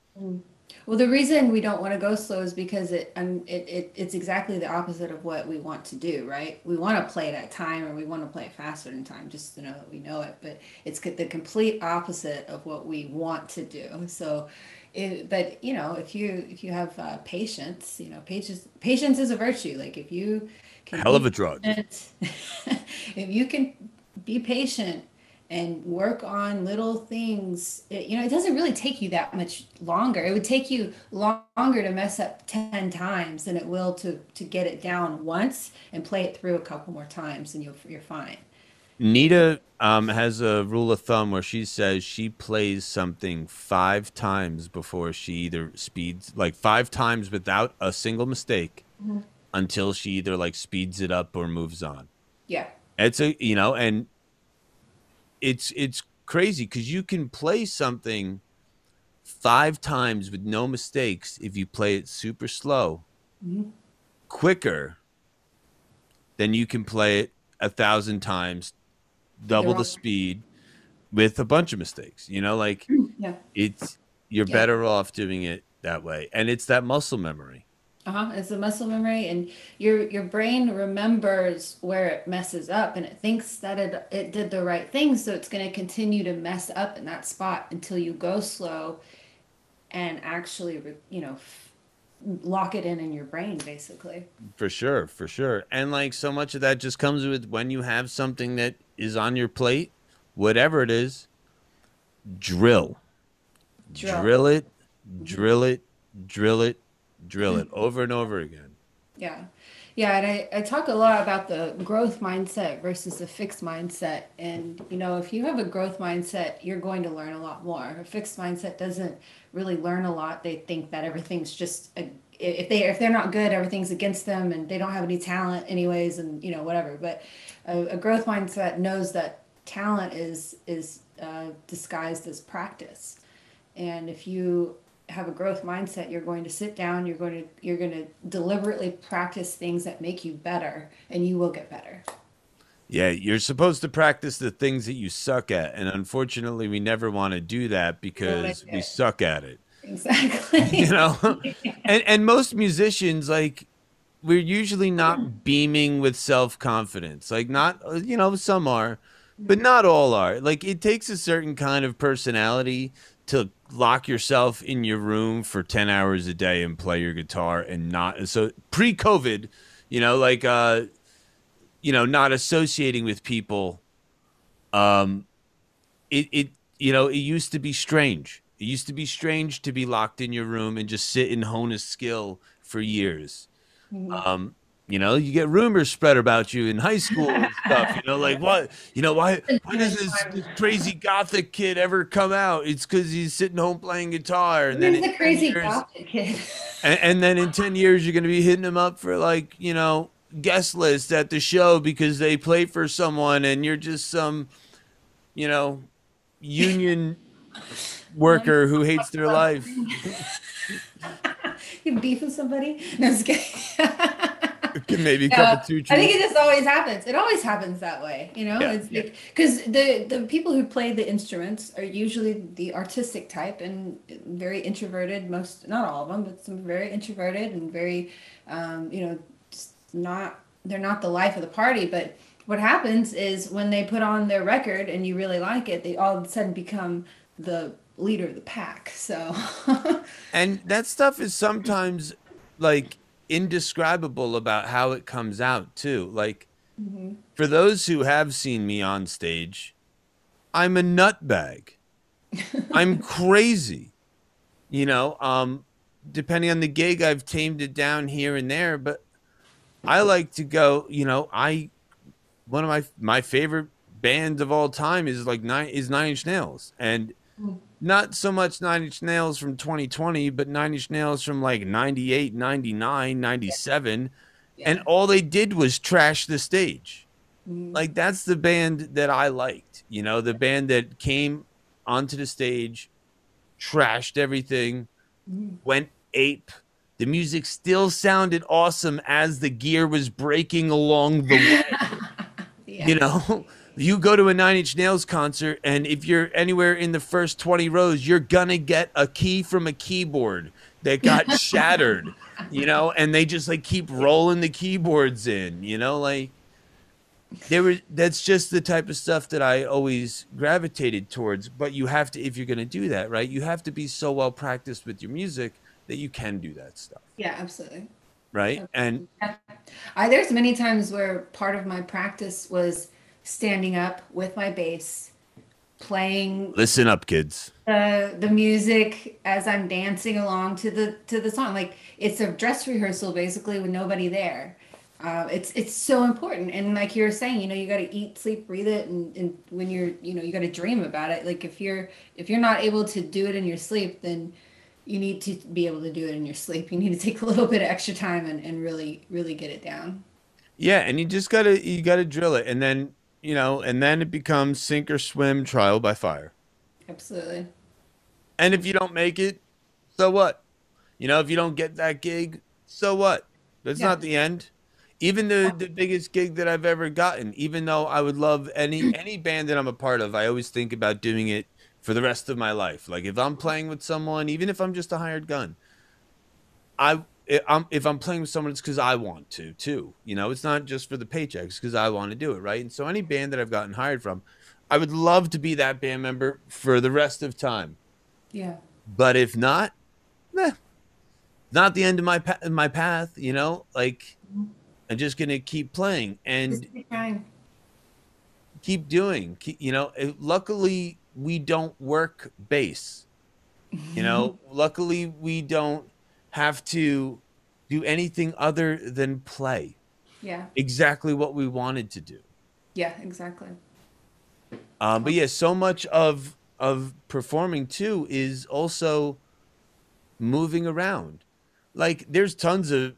Well, the reason we don't want to go slow is because it, um, it, it it's exactly the opposite of what we want to do, right? We want to play it at time, or we want to play it faster than time, just to know that we know it. But it's the complete opposite of what we want to do. So, it, but you know, if you if you have uh, patience, you know, patience patience is a virtue. Like if you Hell of a drug. if you can be patient and work on little things it, you know it doesn't really take you that much longer it would take you longer to mess up 10 times than it will to to get it down once and play it through a couple more times and you'll, you're fine Nita um, has a rule of thumb where she says she plays something five times before she either speeds like five times without a single mistake Mhm. Until she either like speeds it up or moves on. yeah It's a you know, and it's it's crazy because you can play something five times with no mistakes if you play it super slow, Mhm. quicker than you can play it a thousand times, double the speed with a bunch of mistakes. You know, like yeah it's you're Yeah. better off doing it that way, and it's that muscle memory. Uh-huh. It's a muscle memory and your your brain remembers where it messes up and it thinks that it it did the right thing, so it's going to continue to mess up in that spot until you go slow and actually, you know, lock it in in your brain basically. For sure, for sure. And like so much of that just comes with when you have something that is on your plate, whatever it is, drill. Drill. Drill, it, drill it, drill it, drill it over and over again. Yeah. Yeah, and I, I talk a lot about the growth mindset versus the fixed mindset. And, you know, if you have a growth mindset, you're going to learn a lot more. A fixed mindset doesn't really learn a lot. They think that everything's just a, if they if they're not good, everything's against them and they don't have any talent anyways and you know, whatever. But a, a growth mindset knows that talent is is uh, disguised as practice. And if you have a growth mindset, you're going to sit down, you're going to you're going to deliberately practice things that make you better and you will get better. Yeah, you're supposed to practice the things that you suck at, and unfortunately, we never want to do that because we suck at it. Exactly. You know, and and most musicians like we're usually not beaming with self confidence. Like not, you know, some are, but mm-hmm. not all are. Like it takes a certain kind of personality to lock yourself in your room for 10 hours a day and play your guitar and not so pre-covid you know like uh you know not associating with people um it it you know it used to be strange. It used to be strange to be locked in your room and just sit and hone a skill for years. Um you know you get rumors spread about you in high school and stuff you know like what you know why why does this, this crazy gothic kid ever come out it's because he's sitting home playing guitar and then Who's in the 10 crazy years- gothic kid? and, and then in 10 years you're going to be hitting him up for like you know guest list at the show because they play for someone and you're just some you know union worker who hates their life you beef with somebody? No, I'm just kidding. maybe a No, couple two I think it just always happens. It always happens that way, you know. Yeah, it's yeah. like because the the people who play the instruments are usually the artistic type and very introverted. Most, not all of them, but some very introverted and very, um, you know, not. They're not the life of the party. But what happens is when they put on their record and you really like it, they all of a sudden become the leader of the pack. So. and that stuff is sometimes like indescribable about how it comes out too. Like for those who have seen me on stage i'm a nutbag. I'm crazy. You know um depending on the gig i've tamed it down here and there but i like to go you know i one of my my favorite bands of all time is like nine is nine inch nails. And not so much Nine Inch Nails from 2020, but Nine Inch Nails from like 98, 99, 97. And all they did was trash the stage. Mm-hmm. Like, that's the band that I liked. You know, the band that came onto the stage, trashed everything, mm-hmm. went ape. The music still sounded awesome as the gear was breaking along the way. yeah. You know, you go to a Nine Inch Nails concert, and if you're anywhere in the first 20 rows, you're gonna get a key from a keyboard that got shattered, you know, and they just like keep rolling the keyboards in, you know, like there was that's just the type of stuff that I always gravitated towards. But you have to, if you're gonna do that, right, you have to be so well practiced with your music that you can do that stuff, yeah, absolutely. right? And I, there's many times where part of my practice was standing up with my bass, playing listen up, kids. the the music as I'm dancing along to the to the song. Like it's a dress rehearsal basically with nobody there. Uh, it's it's so important, and like you were saying, you know, you got to eat, sleep, breathe it, and, and when you're, you know, you got to dream about it. Like if you're if you're not able to do it in your sleep, then you need to be able to do it in your sleep. You need to take a little bit of extra time and, and really really get it down. Yeah, and you just gotta you gotta drill it, and then you know, and then it becomes sink or swim, trial by fire. Absolutely. And if you don't make it, so what? You know, if you don't get that gig, so what? That's Yeah. not the end. Even the the biggest gig that I've ever gotten, even though I would love any any band that I'm a part of, I always think about doing it for the rest of my life. Like if I'm playing with someone, even if I'm just a hired gun, I if I'm, if I'm playing with someone, it's because I want to too. You know, it's not just for the paychecks because I want to do it, right? And so any band that I've gotten hired from, I would love to be that band member for the rest of time. Yeah. But if not, nah, not the end of my pa- my path. You know, like I'm just gonna keep playing and keep keep doing. Keep, you know, eh, luckily we don't work bass. You know, luckily we don't have to do anything other than play Yeah. exactly what we wanted to do. Yeah. Exactly. Um, but yeah, so much of of performing too is also moving around. Like there's tons of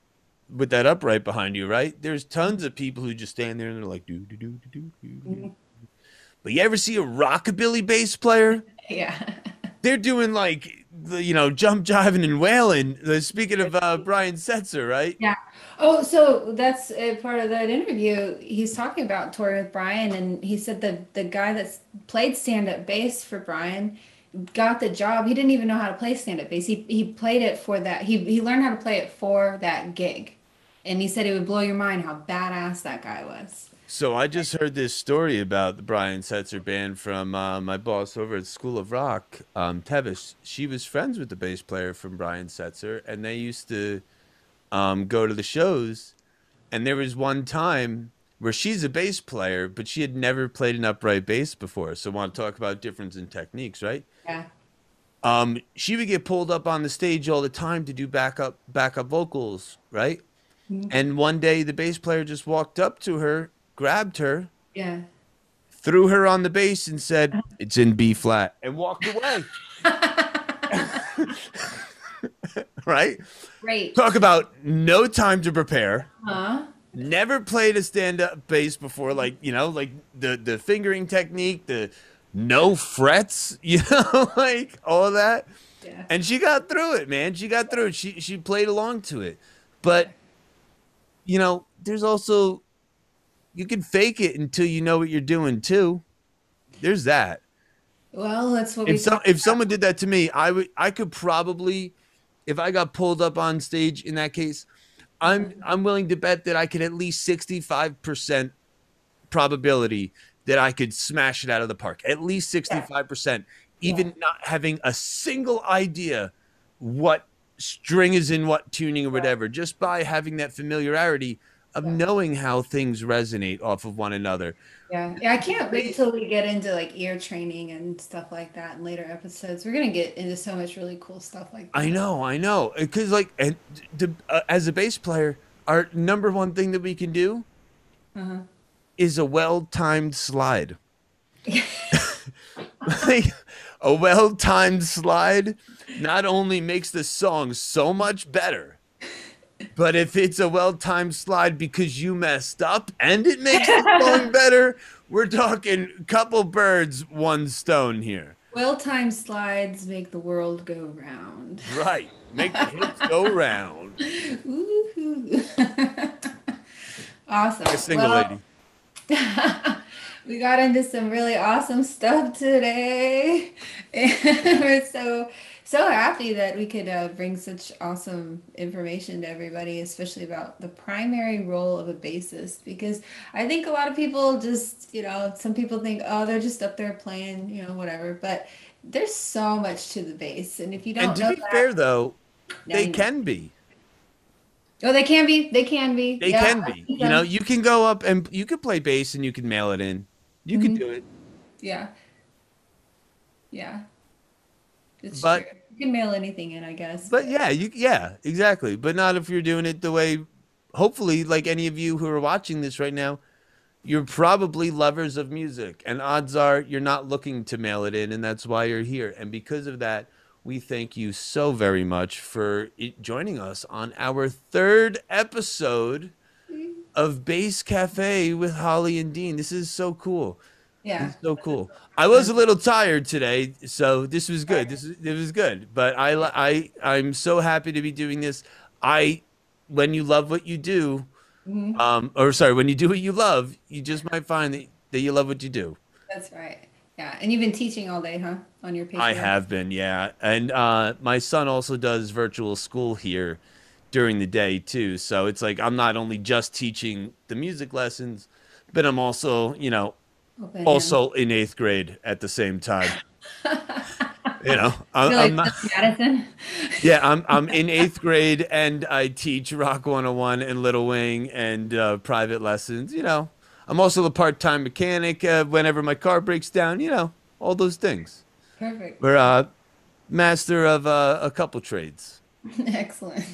with that upright behind you, right? There's tons of people who just stand there and they're like do do do do do. do, do. But you ever see a rockabilly bass player? Yeah. They're doing like the, you know, jump jiving and wailing. Uh, Speaking of uh, Brian Setzer, right? Yeah. Oh, so that's a part of that interview. He's talking about touring with Brian, and he said that the guy that's played stand-up bass for Brian got the job. He didn't even know how to play stand-up bass. He he played it for that. He he learned how to play it for that gig, and he said it would blow your mind how badass that guy was. So I just heard this story about the Brian Setzer band from uh, my boss over at School of Rock, um, Tevis. She was friends with the bass player from Brian Setzer, and they used to um, go to the shows. And there was one time where she's a bass player, but she had never played an upright bass before. So I want to talk about difference in techniques, right? Yeah. Um, she would get pulled up on the stage all the time to do backup backup vocals, right? Mhm. And one day the bass player just walked up to her, grabbed her, Yeah. threw her on the bass and said, uh-huh. "It's in B flat," and walked away. right? Great. Talk about no time to prepare. Huh? Never played a stand-up bass before, like you know, like the the fingering technique, the no frets, you know, like all that. Yeah. And she got through it, man. She got through it. She she played along to it. But you know, there's also you can fake it until you know what you're doing too. There's that. Well, that's what we If some talked if someone did that to me, I would I could probably if I got pulled up on stage in that case, I'm I'm willing to bet that I could at least 65% probability that I could smash it out of the park. At least 65%. Even not having a single idea what string is in what tuning or whatever, just by having that familiarity of knowing how things resonate off of one another. Yeah, yeah, I can't wait till we get into like ear training and stuff like that in later episodes. We're gonna get into so much really cool stuff like that. I know, I know. Because like, and to, uh, as a bass player, our number one thing that we can do Uh-huh. is a well-timed slide. like, a well-timed slide not only makes the song so much better, but if it's a well-timed slide because you messed up and it makes the song better, we're talking couple birds, one stone here. Well-timed slides make the world go round. Right. Make the hips go round. Woo-hoo. awesome. A single Well, lady. we got into some really awesome stuff today. And we're so so happy that we could uh, bring such awesome information to everybody, especially about the primary role of a bassist. Because I think a lot of people just, you know, some people think, oh, they're just up there playing, you know, whatever. But there's so much to the bass, and if you don't And to know be that, fair, though, they you know. can be. Oh, they can be. They can be. They Yeah, can be. You know, you can go up and you can play bass and you can mail it in. You can Mhm. do it. Yeah. Yeah. It's But- true. You can mail anything in, I guess. But yeah, you yeah, exactly. But not if you're doing it the way hopefully like any of you who are watching this right now, you're probably lovers of music and odds are you're not looking to mail it in and that's why you're here. And because of that, we thank you so very much for joining us on our third episode mm-hmm. of Bass Cafe with Holly and Dean. This is so cool. Yeah. It's so cool. I was a little tired today, so this was good. This is it was good. But I I I'm so happy to be doing this. I when you love what you do, Mhm. um, or sorry, when you do what you love, you just might find that, that you love what you do. That's right. Yeah. And you've been teaching all day, huh? On your Patreon. I have been, yeah. And uh, my son also does virtual school here during the day too. So it's like I'm not only just teaching the music lessons, but I'm also, you know, Open also in eighth grade at the same time. you know, I'm, I'm not, Madison. yeah, I'm I'm in eighth grade and I teach Rock 101 and Little Wing and uh, private lessons. You know, I'm also a part-time mechanic uh, whenever my car breaks down. You know, all those things. Perfect. We're uh, master of uh, a couple trades. Excellent.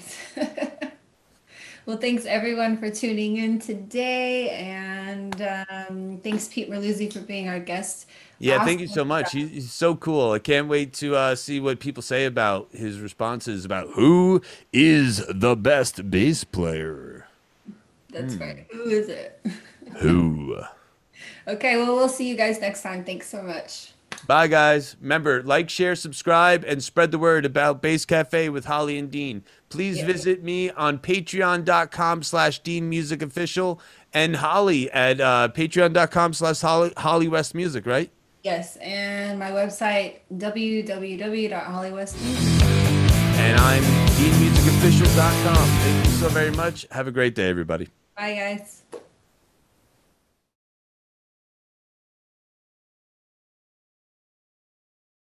Well, thanks everyone for tuning in today, and um, thanks Pete Merluzzi for being our guest. Yeah, thank you so much. He's, he's so cool. I can't wait to uh, see what people say about his responses about who is the best bass player. That's Hmm. right. Who is it? Who? Okay, well, we'll see you guys next time. Thanks so much. Bye, guys. Remember, like, share, subscribe, and spread the word about Bass Cafe with Holly and Dean. Please Yeah. visit me on patreon.com slash Dean Music Official and Holly at uh, patreon.com slash Holly, Holly West Music, right? Yes, and my website www.hollywestmusic. And I'm DeanMusicOfficial.com. Thank you so very much. Have a great day, everybody. Bye, guys.